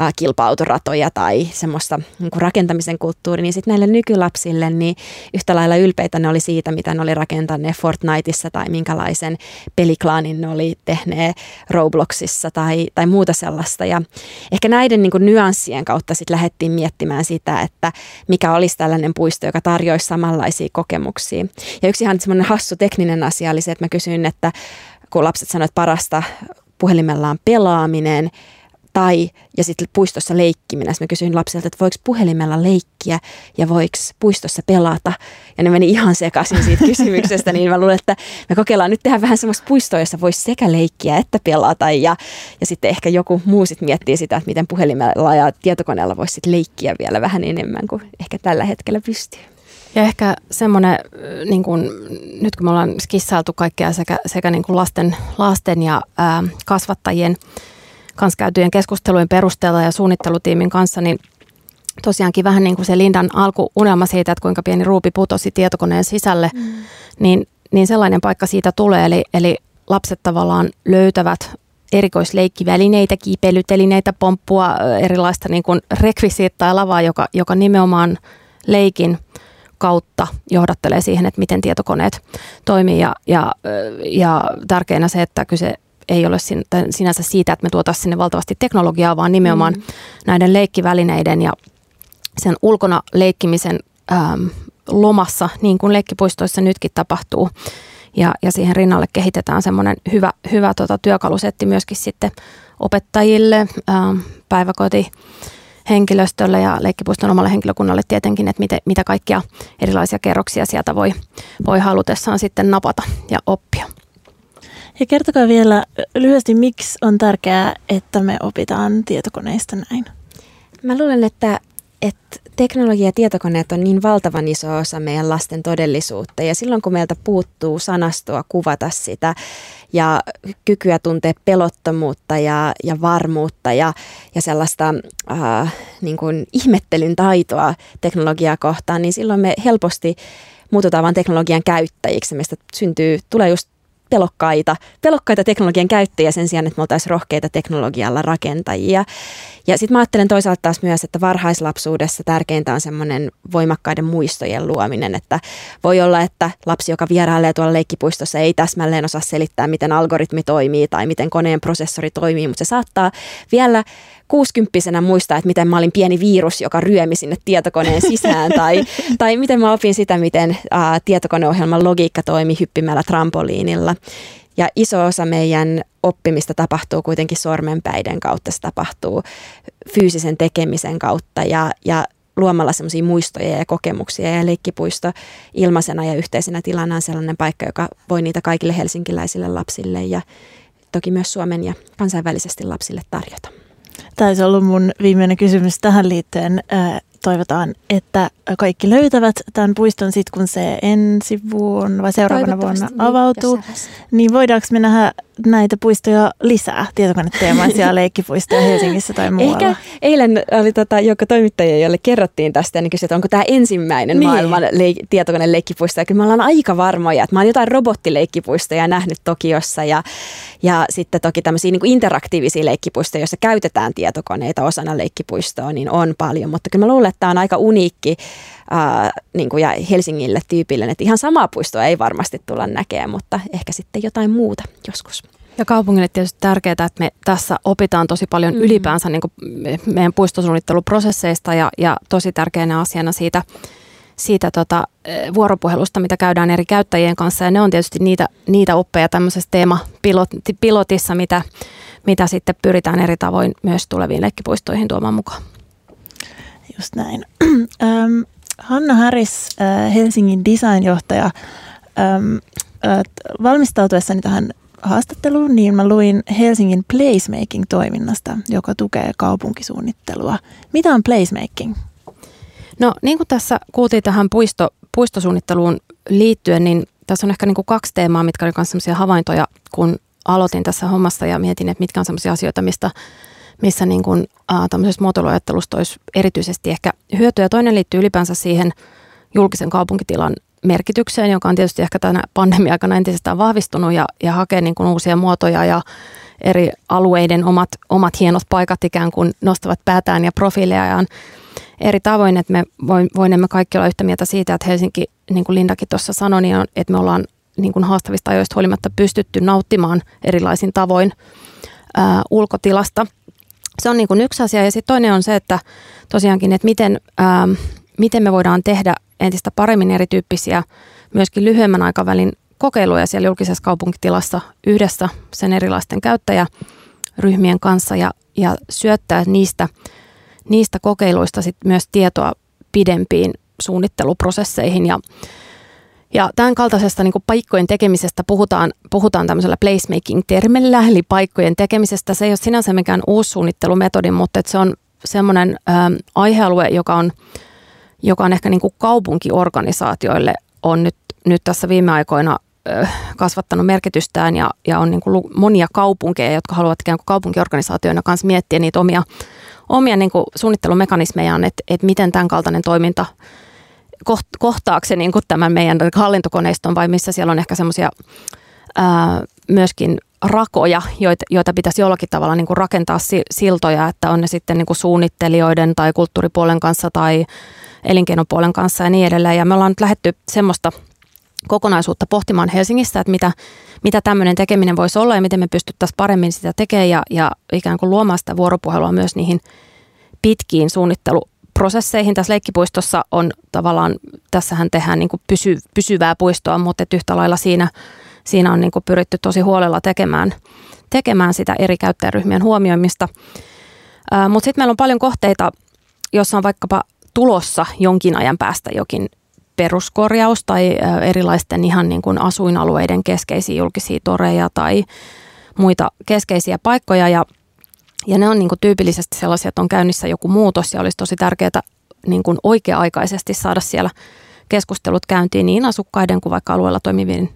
äh, kilpautoratoja tai semmoista niin kuin rakentamisen kulttuuri, niin sitten näille nykylapsille niin yhtä lailla ylpeitä ne oli siitä, mitä ne oli rakentaneet Fortniteissa tai minkälaisen peliklaanin ne oli tehneet Robloxissa tai, tai muuta sellaista. Ja ehkä näiden niin kuin nyanssien kautta sitten lähdettiin miettimään sitä, että mikä olisi tällainen puisto, joka tarjoaisi samanlaisia kokemuksia. Ja yksi ihan semmoinen hassu tekninen asia oli se, että mä kysyin, että kun lapset sanoivat, parasta puhelimellaan pelaaminen, tai ja sitten puistossa leikkiminen. Sitten mä kysyin lapsilta, että voiko puhelimella leikkiä ja voiko puistossa pelata. Ja ne meni ihan sekaisin siitä kysymyksestä, niin mä luulen, että me kokeillaan nyt tehdä vähän semmoista puistoa, jossa voisi sekä leikkiä että pelata. Ja, ja sitten ehkä joku muu sitten miettii sitä, että miten puhelimella ja tietokoneella voisi leikkiä vielä vähän enemmän kuin ehkä tällä hetkellä pystyy. Ja ehkä semmoinen, niin kun, nyt kun me ollaan skissailtu kaikkea sekä, sekä niin kuin lasten, lasten ja ää, kasvattajien kanssa käytyjen keskustelujen perusteella ja suunnittelutiimin kanssa, niin tosiaankin vähän niin kuin se Lindan alkuunelma siitä, että kuinka pieni ruupi putosi tietokoneen sisälle, mm. niin, niin sellainen paikka siitä tulee. Eli, eli lapset tavallaan löytävät erikoisleikkivälineitä, kiipeilytelineitä, pomppua, erilaista niin kuin rekvisiittaa ja lavaa, joka, joka nimenomaan leikin kautta johdattelee siihen, että miten tietokoneet toimii. Ja, ja, ja tärkeänä se, että kyse ei ole sinänsä siitä, että me tuotaisiin sinne valtavasti teknologiaa, vaan nimenomaan mm. näiden leikkivälineiden ja sen ulkona leikkimisen ähm, lomassa, niin kuin leikkipuistoissa nytkin tapahtuu. Ja, ja siihen rinnalle kehitetään semmoinen hyvä, hyvä tota, työkalusetti myöskin sitten opettajille, ähm, päiväkoti, henkilöstölle ja leikkipuiston omalle henkilökunnalle tietenkin, että mitä, mitä kaikkia erilaisia kerroksia sieltä voi, voi halutessaan sitten napata ja oppia. Ja kertokaa vielä lyhyesti, miksi on tärkeää, että me opitaan tietokoneista näin? Mä luulen, että, että teknologia ja tietokoneet on niin valtavan iso osa meidän lasten todellisuutta ja silloin kun meiltä puuttuu sanastoa kuvata sitä ja kykyä tuntea pelottomuutta ja, ja varmuutta ja, ja sellaista äh, niin kuin ihmettelyn taitoa teknologiaa kohtaan, niin silloin me helposti muututaan vain teknologian käyttäjiksi. Meistä syntyy, tulee just pelokkaita, pelokkaita teknologian käyttäjiä sen sijaan, että me oltaisiin rohkeita teknologialla rakentajia. Ja sitten mä ajattelen toisaalta taas myös, että varhaislapsuudessa tärkeintä on semmoinen voimakkaiden muistojen luominen, että voi olla, että lapsi, joka vierailee tuolla leikkipuistossa, ei täsmälleen osaa selittää, miten algoritmi toimii tai miten koneen prosessori toimii, mutta se saattaa vielä kuusikymppisenä muistaa, että miten mä olin pieni virus, joka ryömi sinne tietokoneen sisään, tai, tai miten mä opin sitä, miten ää, tietokoneohjelman logiikka toimi hyppimällä trampoliinilla. Ja iso osa meidän oppimista tapahtuu kuitenkin sormenpäiden kautta, se tapahtuu fyysisen tekemisen kautta ja, ja luomalla semmoisia muistoja ja kokemuksia. Ja leikkipuisto ilmaisena ja yhteisenä tilana on sellainen paikka, joka voi niitä kaikille helsinkiläisille lapsille ja toki myös Suomen ja kansainvälisesti lapsille tarjota. Taisi ollut mun viimeinen kysymys tähän liittyen toivotaan, että kaikki löytävät tämän puiston sitten, kun se ensi vuonna vai seuraavana vuonna niin, avautuu. Niin voidaanko me nähdä näitä puistoja lisää, tietokoneteemaisia leikkipuistoja Helsingissä tai muualla? Ehkä eilen oli tota, joka toimittaja, jolle kerrottiin tästä ja niin kysyi, että onko tämä ensimmäinen niin. maailman leik- tietokoneleikkipuisto. Ja kyllä me ollaan aika varmoja, että mä oon jotain robottileikkipuistoja nähnyt Tokiossa ja, ja sitten toki tämmöisiä niin interaktiivisia leikkipuistoja, joissa käytetään tietokoneita osana leikkipuistoa, niin on paljon. Mutta kyllä mä luulen, että tämä on aika uniikki ää, niin kuin ja Helsingille tyypillinen. Että ihan samaa puistoa ei varmasti tulla näkemään, mutta ehkä sitten jotain muuta joskus. Ja kaupungille tietysti tärkeää, että me tässä opitaan tosi paljon mm-hmm. ylipäänsä niin kuin meidän puistosuunnitteluprosesseista ja, ja tosi tärkeänä asiana siitä, siitä tota, vuoropuhelusta, mitä käydään eri käyttäjien kanssa. Ja ne on tietysti niitä, niitä oppeja tämmöisessä teemapilotissa, mitä, mitä sitten pyritään eri tavoin myös tuleviin leikkipuistoihin tuomaan mukaan. Just näin. Hanna Harris, äh, Helsingin designjohtaja, äh, valmistautuessani tähän haastatteluun, niin mä luin Helsingin placemaking-toiminnasta, joka tukee kaupunkisuunnittelua. Mitä on placemaking? No niin kuin tässä kuultiin tähän puisto, puistosuunnitteluun liittyen, niin tässä on ehkä niin kuin kaksi teemaa, mitkä oli myös havaintoja, kun aloitin tässä hommassa ja mietin, että mitkä on sellaisia asioita, mistä missä niin kuin, äh, tämmöisestä muotoiluajattelusta olisi erityisesti ehkä hyötyä. Toinen liittyy ylipäänsä siihen julkisen kaupunkitilan merkitykseen, joka on tietysti ehkä tänä pandemia-aikana entisestään vahvistunut ja, ja hakee niin kuin uusia muotoja ja eri alueiden omat, omat hienot paikat ikään kuin nostavat päätään ja profiilejaan eri tavoin, että me voimme kaikki olla yhtä mieltä siitä, että Helsinki, niin kuin Lindakin tuossa sanoi, niin on, että me ollaan niin kuin haastavista ajoista huolimatta pystytty nauttimaan erilaisin tavoin ää, ulkotilasta – se on niin kuin yksi asia. Ja sitten toinen on se, että tosiaankin, että miten, ähm, miten me voidaan tehdä entistä paremmin erityyppisiä myöskin lyhyemmän aikavälin kokeiluja siellä julkisessa kaupunkitilassa yhdessä sen erilaisten käyttäjäryhmien kanssa ja, ja syöttää niistä, niistä kokeiluista sit myös tietoa pidempiin suunnitteluprosesseihin ja ja tämän kaltaisesta niin paikkojen tekemisestä puhutaan, puhutaan tämmöisellä placemaking-termillä, eli paikkojen tekemisestä. Se ei ole sinänsä mikään uusi suunnittelumetodi, mutta se on semmoinen ä, aihealue, joka on, joka on ehkä niin kuin kaupunkiorganisaatioille on nyt, nyt tässä viime aikoina ä, kasvattanut merkitystään ja, ja on niin kuin monia kaupunkeja, jotka haluavat ikään kuin kaupunkiorganisaatioina kanssa miettiä niitä omia, omia niin kuin suunnittelumekanismejaan, että, että miten tämän kaltainen toiminta kohtaako se niin kuin tämän meidän hallintokoneiston vai missä siellä on ehkä semmoisia myöskin rakoja, joita, joita pitäisi jollakin tavalla niin kuin rakentaa siltoja, että on ne sitten niin kuin suunnittelijoiden tai kulttuuripuolen kanssa tai elinkeinopuolen kanssa ja niin edelleen. Ja me ollaan nyt lähetty semmoista kokonaisuutta pohtimaan Helsingissä, että mitä, mitä tämmöinen tekeminen voisi olla ja miten me pystyttäisiin paremmin sitä tekemään ja, ja ikään kuin luomaan sitä vuoropuhelua myös niihin pitkiin suunnitteluprosesseihin. Tässä leikkipuistossa on tavallaan, tässähän tehdään niin kuin pysy, pysyvää puistoa, mutta yhtä lailla siinä, siinä on niin kuin pyritty tosi huolella tekemään, tekemään sitä eri käyttäjäryhmien huomioimista. Mutta sitten meillä on paljon kohteita, joissa on vaikkapa tulossa jonkin ajan päästä jokin peruskorjaus tai erilaisten ihan niin kuin asuinalueiden keskeisiä julkisia toreja tai muita keskeisiä paikkoja ja, ja ne on niin kuin tyypillisesti sellaisia, että on käynnissä joku muutos ja olisi tosi tärkeää niin kuin oikea-aikaisesti saada siellä keskustelut käyntiin niin asukkaiden kuin vaikka alueella toimivien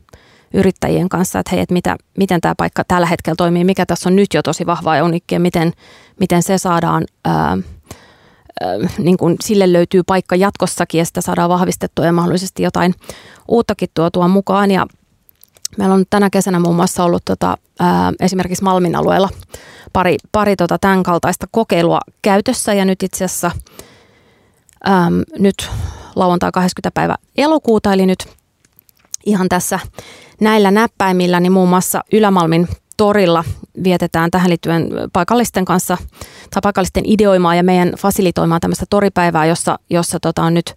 yrittäjien kanssa, että hei, että mitä, miten tämä paikka tällä hetkellä toimii, mikä tässä on nyt jo tosi vahvaa ja unikkia, miten, miten se saadaan ää, niin kuin sille löytyy paikka jatkossakin ja sitä saadaan vahvistettua ja mahdollisesti jotain uuttakin tuotua mukaan. Ja meillä on tänä kesänä muun muassa ollut tota, ää, esimerkiksi Malmin alueella pari, pari tota tämän kaltaista kokeilua käytössä ja nyt itse asiassa äm, nyt lauantai 20. päivä elokuuta, eli nyt ihan tässä näillä näppäimillä, niin muun muassa Ylämalmin torilla vietetään tähän liittyen paikallisten kanssa tai paikallisten ideoimaa ja meidän fasilitoimaa tämmöistä toripäivää, jossa, jossa tota on nyt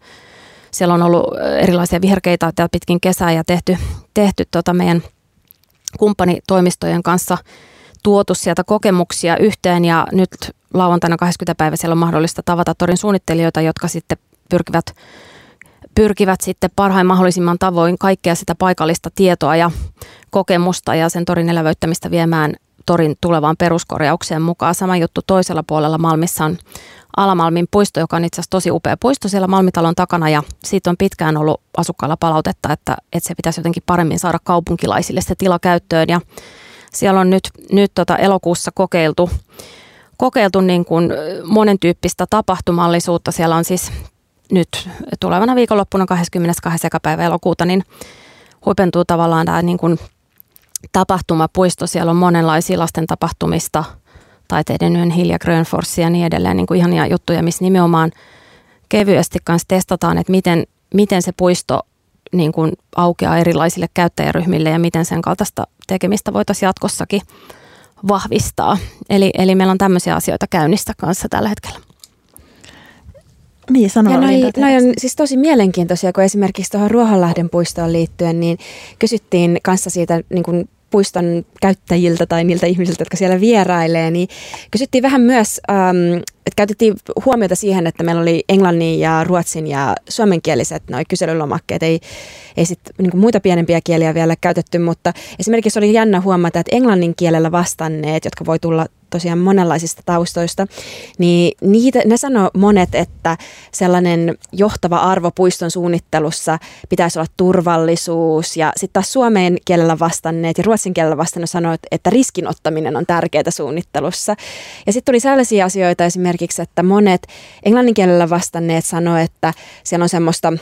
siellä on ollut erilaisia viherkeitä pitkin kesää ja tehty, tehty tota meidän kumppanitoimistojen kanssa tuotu sieltä kokemuksia yhteen ja nyt lauantaina 20. päivä siellä on mahdollista tavata torin suunnittelijoita, jotka sitten pyrkivät pyrkivät sitten parhain mahdollisimman tavoin kaikkea sitä paikallista tietoa ja kokemusta ja sen torin elävöittämistä viemään torin tulevaan peruskorjaukseen mukaan. Sama juttu toisella puolella Malmissa on Alamalmin puisto, joka on itse asiassa tosi upea puisto siellä Malmitalon takana ja siitä on pitkään ollut asukkailla palautetta, että, että se pitäisi jotenkin paremmin saada kaupunkilaisille se tila käyttöön ja siellä on nyt, nyt tota elokuussa kokeiltu, kokeiltu niin kuin monen tyyppistä tapahtumallisuutta. Siellä on siis nyt tulevana viikonloppuna 22. päivä elokuuta, niin huipentuu tavallaan tämä niin kuin tapahtumapuisto. Siellä on monenlaisia lasten tapahtumista, taiteiden yön Hilja Grönforsia ja niin edelleen, niin kuin ihania juttuja, missä nimenomaan kevyesti kanssa testataan, että miten, miten se puisto niin kuin aukeaa erilaisille käyttäjäryhmille ja miten sen kaltaista tekemistä voitaisiin jatkossakin vahvistaa. Eli, eli meillä on tämmöisiä asioita käynnissä kanssa tällä hetkellä. Niin, ja noi, noi on siis tosi mielenkiintoisia, kun esimerkiksi tuohon Ruohonlahden puistoon liittyen, niin kysyttiin kanssa siitä niin kuin puiston käyttäjiltä tai niiltä ihmisiltä, jotka siellä vierailee, niin kysyttiin vähän myös, ähm, että käytettiin huomiota siihen, että meillä oli englannin ja ruotsin ja suomenkieliset noi kyselylomakkeet, ei, ei sit niin muita pienempiä kieliä vielä käytetty, mutta esimerkiksi oli jännä huomata, että englannin kielellä vastanneet, jotka voi tulla tosiaan monenlaisista taustoista, niin niitä, ne sanoo monet, että sellainen johtava arvo puiston suunnittelussa pitäisi olla turvallisuus ja sitten taas suomeen kielellä vastanneet ja ruotsin kielellä vastanneet sanoo, että riskinottaminen on tärkeää suunnittelussa. Ja sitten tuli sellaisia asioita esimerkiksi, että monet englannin kielellä vastanneet sanoo, että siellä on semmoista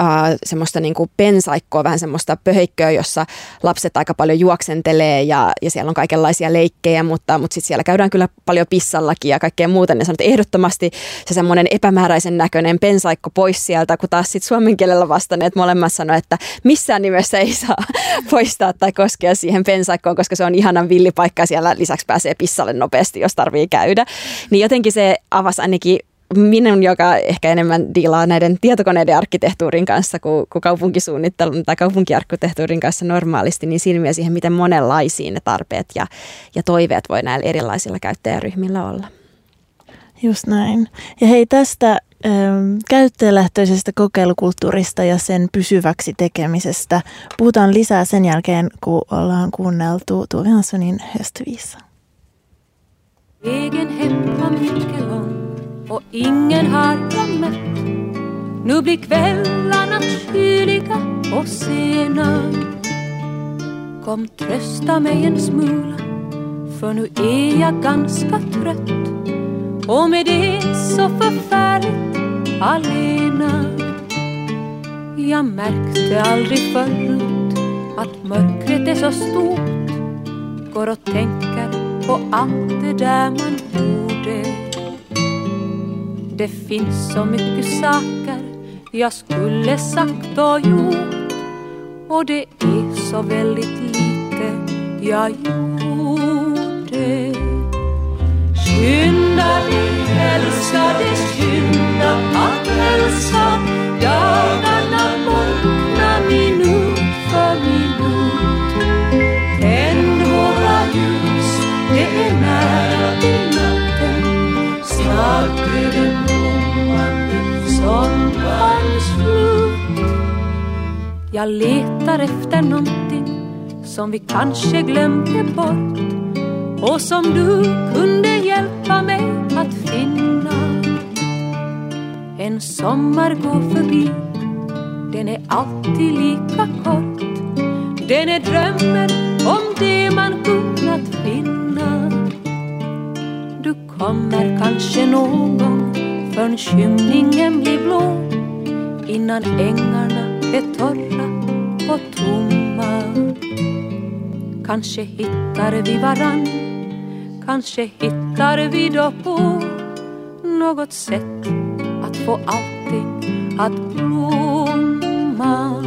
äh, semmoista niin kuin pensaikkoa, vähän semmoista pöheikköä, jossa lapset aika paljon juoksentelee ja, ja siellä on kaikenlaisia leikkejä, mutta, mutta sitten siellä käydään kyllä paljon pissallakin ja kaikkea muuta. Ne sanoo, että ehdottomasti se semmoinen epämääräisen näköinen pensaikko pois sieltä, kun taas sitten suomen kielellä vastanneet molemmat sanoo, että missään nimessä ei saa poistaa tai koskea siihen pensaikkoon, koska se on ihanan villipaikka ja siellä lisäksi pääsee pissalle nopeasti, jos tarvii käydä. Niin jotenkin se avasi ainakin minun, joka ehkä enemmän diilaa näiden tietokoneiden arkkitehtuurin kanssa kuin, kuin kaupunkisuunnittelun tai kaupunkiarkkitehtuurin kanssa normaalisti, niin silmiä siihen, miten monenlaisia ne tarpeet ja, ja toiveet voi näillä erilaisilla käyttäjäryhmillä olla. Just näin. Ja hei tästä ähm, käyttäjälähtöisestä kokeilukulttuurista ja sen pysyväksi tekemisestä puhutaan lisää sen jälkeen, kun ollaan kuunneltu Tuve Hanssonin höstviisa. Egen hem på Mikelholm och ingen har jag mött. Nu blir kvällarna kyliga och sena. Kom trösta mig en smula, för nu är jag ganska trött och med det så förfärligt alena. Jag märkte aldrig förut att mörkret är så stort. Går och tänker på allt det där man gjorde, det finns så mycket saker jag skulle sagt och gjort och det är så väldigt lite jag gjorde. Skynda dig älskade, skynda att hälsa dagarna mörkna minut för minut. Tänd våra ljus, det är nära till natten. Snart är den sommarens slut. Jag letar efter någonting som vi kanske glömde bort och som du kunde hjälpa mig att finna. En sommar går förbi, den är alltid lika kort. Den är drömmen om det man kunnat finna. Du kommer kanske någon gång förrän skymningen blir blå innan ängarna är torra och tomma. Kanske hittar vi varann, kanske hittar vi då på något sätt att få allting att blomma.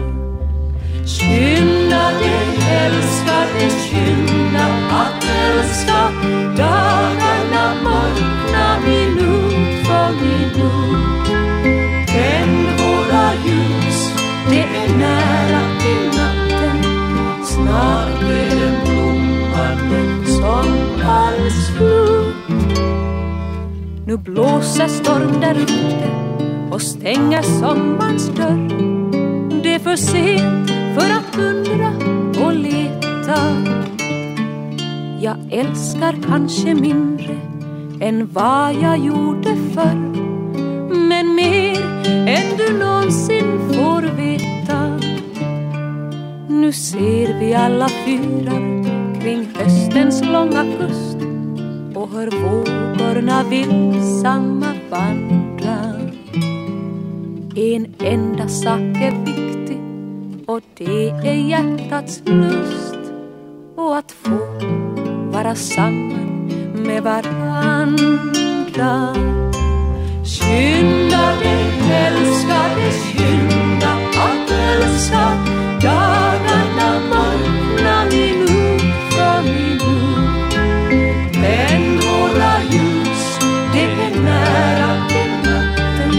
Skynda dig älskade, skynda att älska dagarna mörkna minuter för minut. Tänd våra ljus, det är nära till natten. Snart är den blommande sommarens. Nu blåser storm där ute och stänger sommarens dörr. Det är för sent för att undra och leta. Jag älskar kanske mindre än vad jag gjorde förr. Men mer än du någonsin får veta. Nu ser vi alla fyrar kring höstens långa kust och hör vågorna vilsamma vandra. En enda sak är viktig och det är hjärtats lust och att få vara samman med varandra. Skynda dig älskade, skynda att älska dagarna mörkna minut för minut. Tänd våra ljus, det är nära till natten.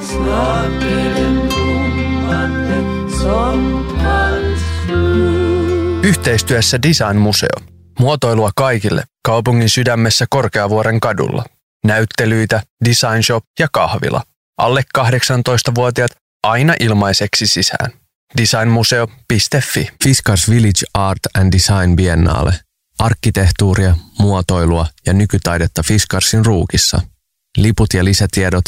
Snart är den blommande sommarens slut. Yhteistyössä Design Museo. Muotoilua kaikille kaupungin sydämessä Korkeavuoren kadulla. Näyttelyitä, design shop ja kahvila. Alle 18-vuotiaat aina ilmaiseksi sisään. Designmuseo.fi. Fiskars Village Art and Design Biennale. Arkkitehtuuria, muotoilua ja nykytaidetta Fiskarsin ruukissa. Liput ja lisätiedot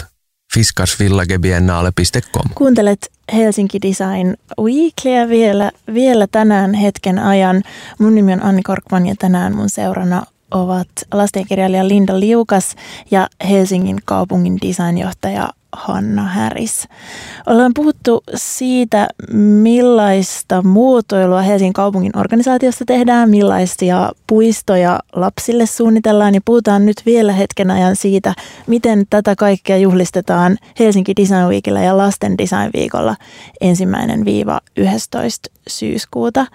fiskarsvillagebiennale.com. Kuuntelet Helsinki Design Weeklyä vielä, vielä tänään hetken ajan. Mun nimi on Anni Korkman ja tänään mun seurana ovat lastenkirjailija Linda Liukas ja Helsingin kaupungin designjohtaja Hanna Häris. Ollaan puhuttu siitä, millaista muotoilua Helsingin kaupungin organisaatiosta tehdään, millaisia puistoja lapsille suunnitellaan ja puhutaan nyt vielä hetken ajan siitä, miten tätä kaikkea juhlistetaan Helsinki Design Weekillä ja Lasten Design Viikolla ensimmäinen viiva 11. syyskuuta.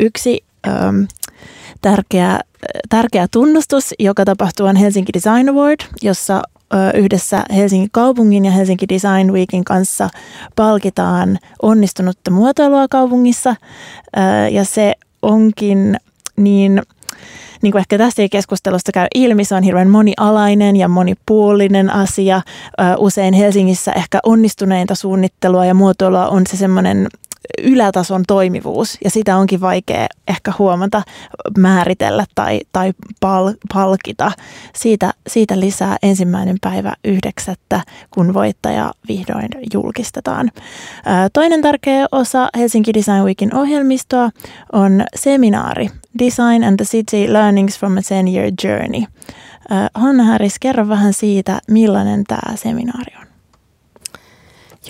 Yksi ähm, tärkeä, tärkeä tunnustus, joka tapahtuu on Helsinki Design Award, jossa yhdessä Helsingin kaupungin ja Helsinki Design Weekin kanssa palkitaan onnistunutta muotoilua kaupungissa. Ja se onkin niin, niin kuin ehkä tästä keskustelusta käy ilmi, se on hirveän monialainen ja monipuolinen asia. Usein Helsingissä ehkä onnistuneinta suunnittelua ja muotoilua on se semmoinen ylätason toimivuus ja sitä onkin vaikea ehkä huomata, määritellä tai, tai pal, palkita. Siitä, siitä lisää ensimmäinen päivä yhdeksättä, kun voittaja vihdoin julkistetaan. Toinen tärkeä osa Helsinki Design Weekin ohjelmistoa on seminaari Design and the City Learnings from a 10-Year Journey. Hanna Häris, kerro vähän siitä, millainen tämä seminaari on.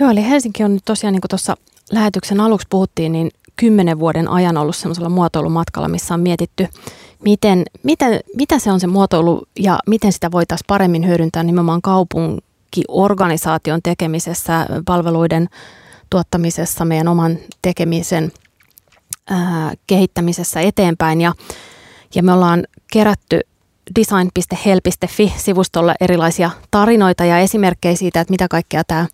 Joo, eli Helsinki on nyt tosiaan, niin kuin tuossa lähetyksen aluksi puhuttiin, niin kymmenen vuoden ajan ollut semmoisella muotoilumatkalla, missä on mietitty, miten, miten, mitä se on se muotoilu ja miten sitä voitaisiin paremmin hyödyntää nimenomaan kaupunkiorganisaation tekemisessä, palveluiden tuottamisessa, meidän oman tekemisen ää, kehittämisessä eteenpäin. Ja, ja me ollaan kerätty design.hel.fi-sivustolle erilaisia tarinoita ja esimerkkejä siitä, että mitä kaikkea tämä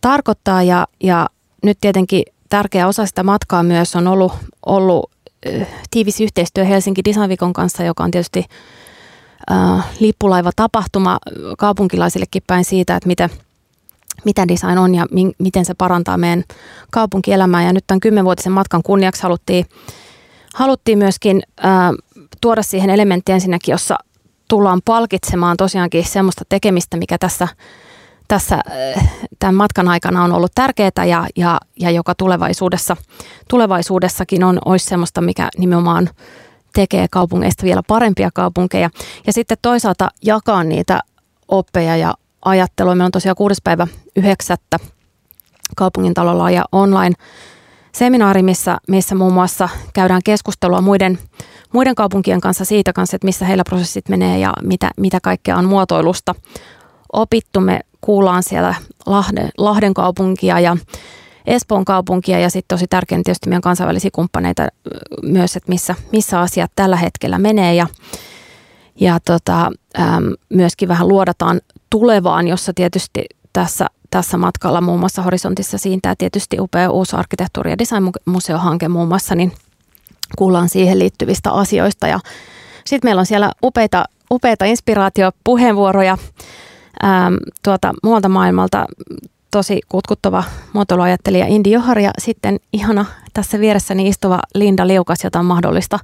tarkoittaa. Ja, ja nyt tietenkin tärkeä osa sitä matkaa myös on ollut, ollut tiivis yhteistyö Helsinki Design Weekon kanssa, joka on tietysti äh, lippulaiva tapahtuma kaupunkilaisillekin päin siitä, että mitä, mitä design on ja mi, miten se parantaa meidän kaupunkielämää. Ja nyt tämän kymmenvuotisen matkan kunniaksi haluttiin, haluttiin myöskin äh, tuoda siihen elementti ensinnäkin, jossa tullaan palkitsemaan tosiaankin semmoista tekemistä, mikä tässä – tässä äh, tämän matkan aikana on ollut tärkeää ja, ja, ja joka tulevaisuudessa, tulevaisuudessakin on, olisi semmoista, mikä nimenomaan tekee kaupungeista vielä parempia kaupunkeja. Ja sitten toisaalta jakaa niitä oppeja ja ajattelua. Meillä on tosiaan 6. päivä 9. kaupungin talolla ja online seminaari, missä, missä muun muassa käydään keskustelua muiden, muiden kaupunkien kanssa siitä kanssa, että missä heillä prosessit menee ja mitä, mitä kaikkea on muotoilusta opittu. Me kuullaan siellä Lahden, Lahden kaupunkia ja Espoon kaupunkia ja sitten tosi tärkeää tietysti meidän kansainvälisiä kumppaneita myös, että missä, missä asiat tällä hetkellä menee ja, ja tota, äm, myöskin vähän luodataan tulevaan, jossa tietysti tässä, tässä matkalla muun muassa horisontissa siitä tietysti upea uusi arkkitehtuuri- ja designmuseohanke muun muassa, niin kuullaan siihen liittyvistä asioista ja sitten meillä on siellä upeita, upeita inspiraatiopuheenvuoroja ähm, tuota, muualta maailmalta tosi kutkuttava muotoiluajattelija Indi Johar ja sitten ihana tässä vieressäni istuva Linda Liukas, jota on mahdollista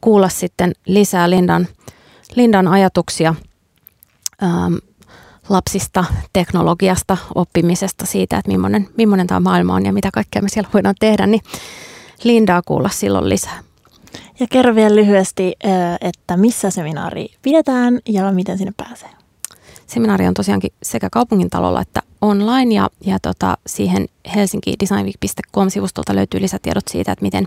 kuulla sitten lisää Lindan, Lindan ajatuksia ähm, lapsista, teknologiasta, oppimisesta, siitä, että millainen, millainen tämä maailma on ja mitä kaikkea me siellä voidaan tehdä, niin Lindaa kuulla silloin lisää. Ja kerro vielä lyhyesti, äh, että missä seminaari pidetään ja miten sinne pääsee. Seminaari on tosiaankin sekä kaupungin talolla että online ja, ja tota, siihen helsinkidesignweek.com-sivustolta löytyy lisätiedot siitä, että miten,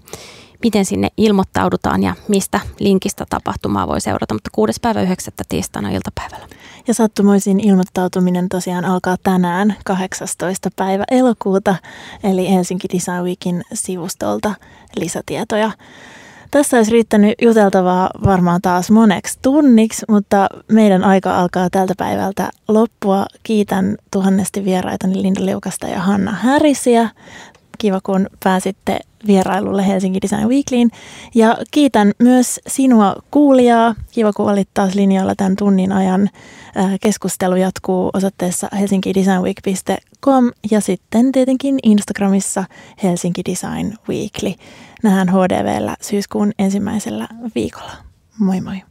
miten sinne ilmoittaudutaan ja mistä linkistä tapahtumaa voi seurata, mutta 6. päivä 9. tiistaina iltapäivällä. Ja sattumoisin ilmoittautuminen tosiaan alkaa tänään 18. päivä elokuuta, eli Helsinki Design Weekin sivustolta lisätietoja. Tässä olisi riittänyt juteltavaa varmaan taas moneksi tunniksi, mutta meidän aika alkaa tältä päivältä loppua. Kiitän tuhannesti vieraitani Linda Liukasta ja Hanna Härisiä. Kiva, kun pääsitte vierailulle Helsinki Design Weeklyin. Ja kiitän myös sinua kuulijaa. Kiva, kun olit taas linjalla tämän tunnin ajan. Keskustelu jatkuu osoitteessa helsinkidesignweek.com ja sitten tietenkin Instagramissa Helsinki Design Weekly. Nähdään HDVllä syyskuun ensimmäisellä viikolla. Moi moi!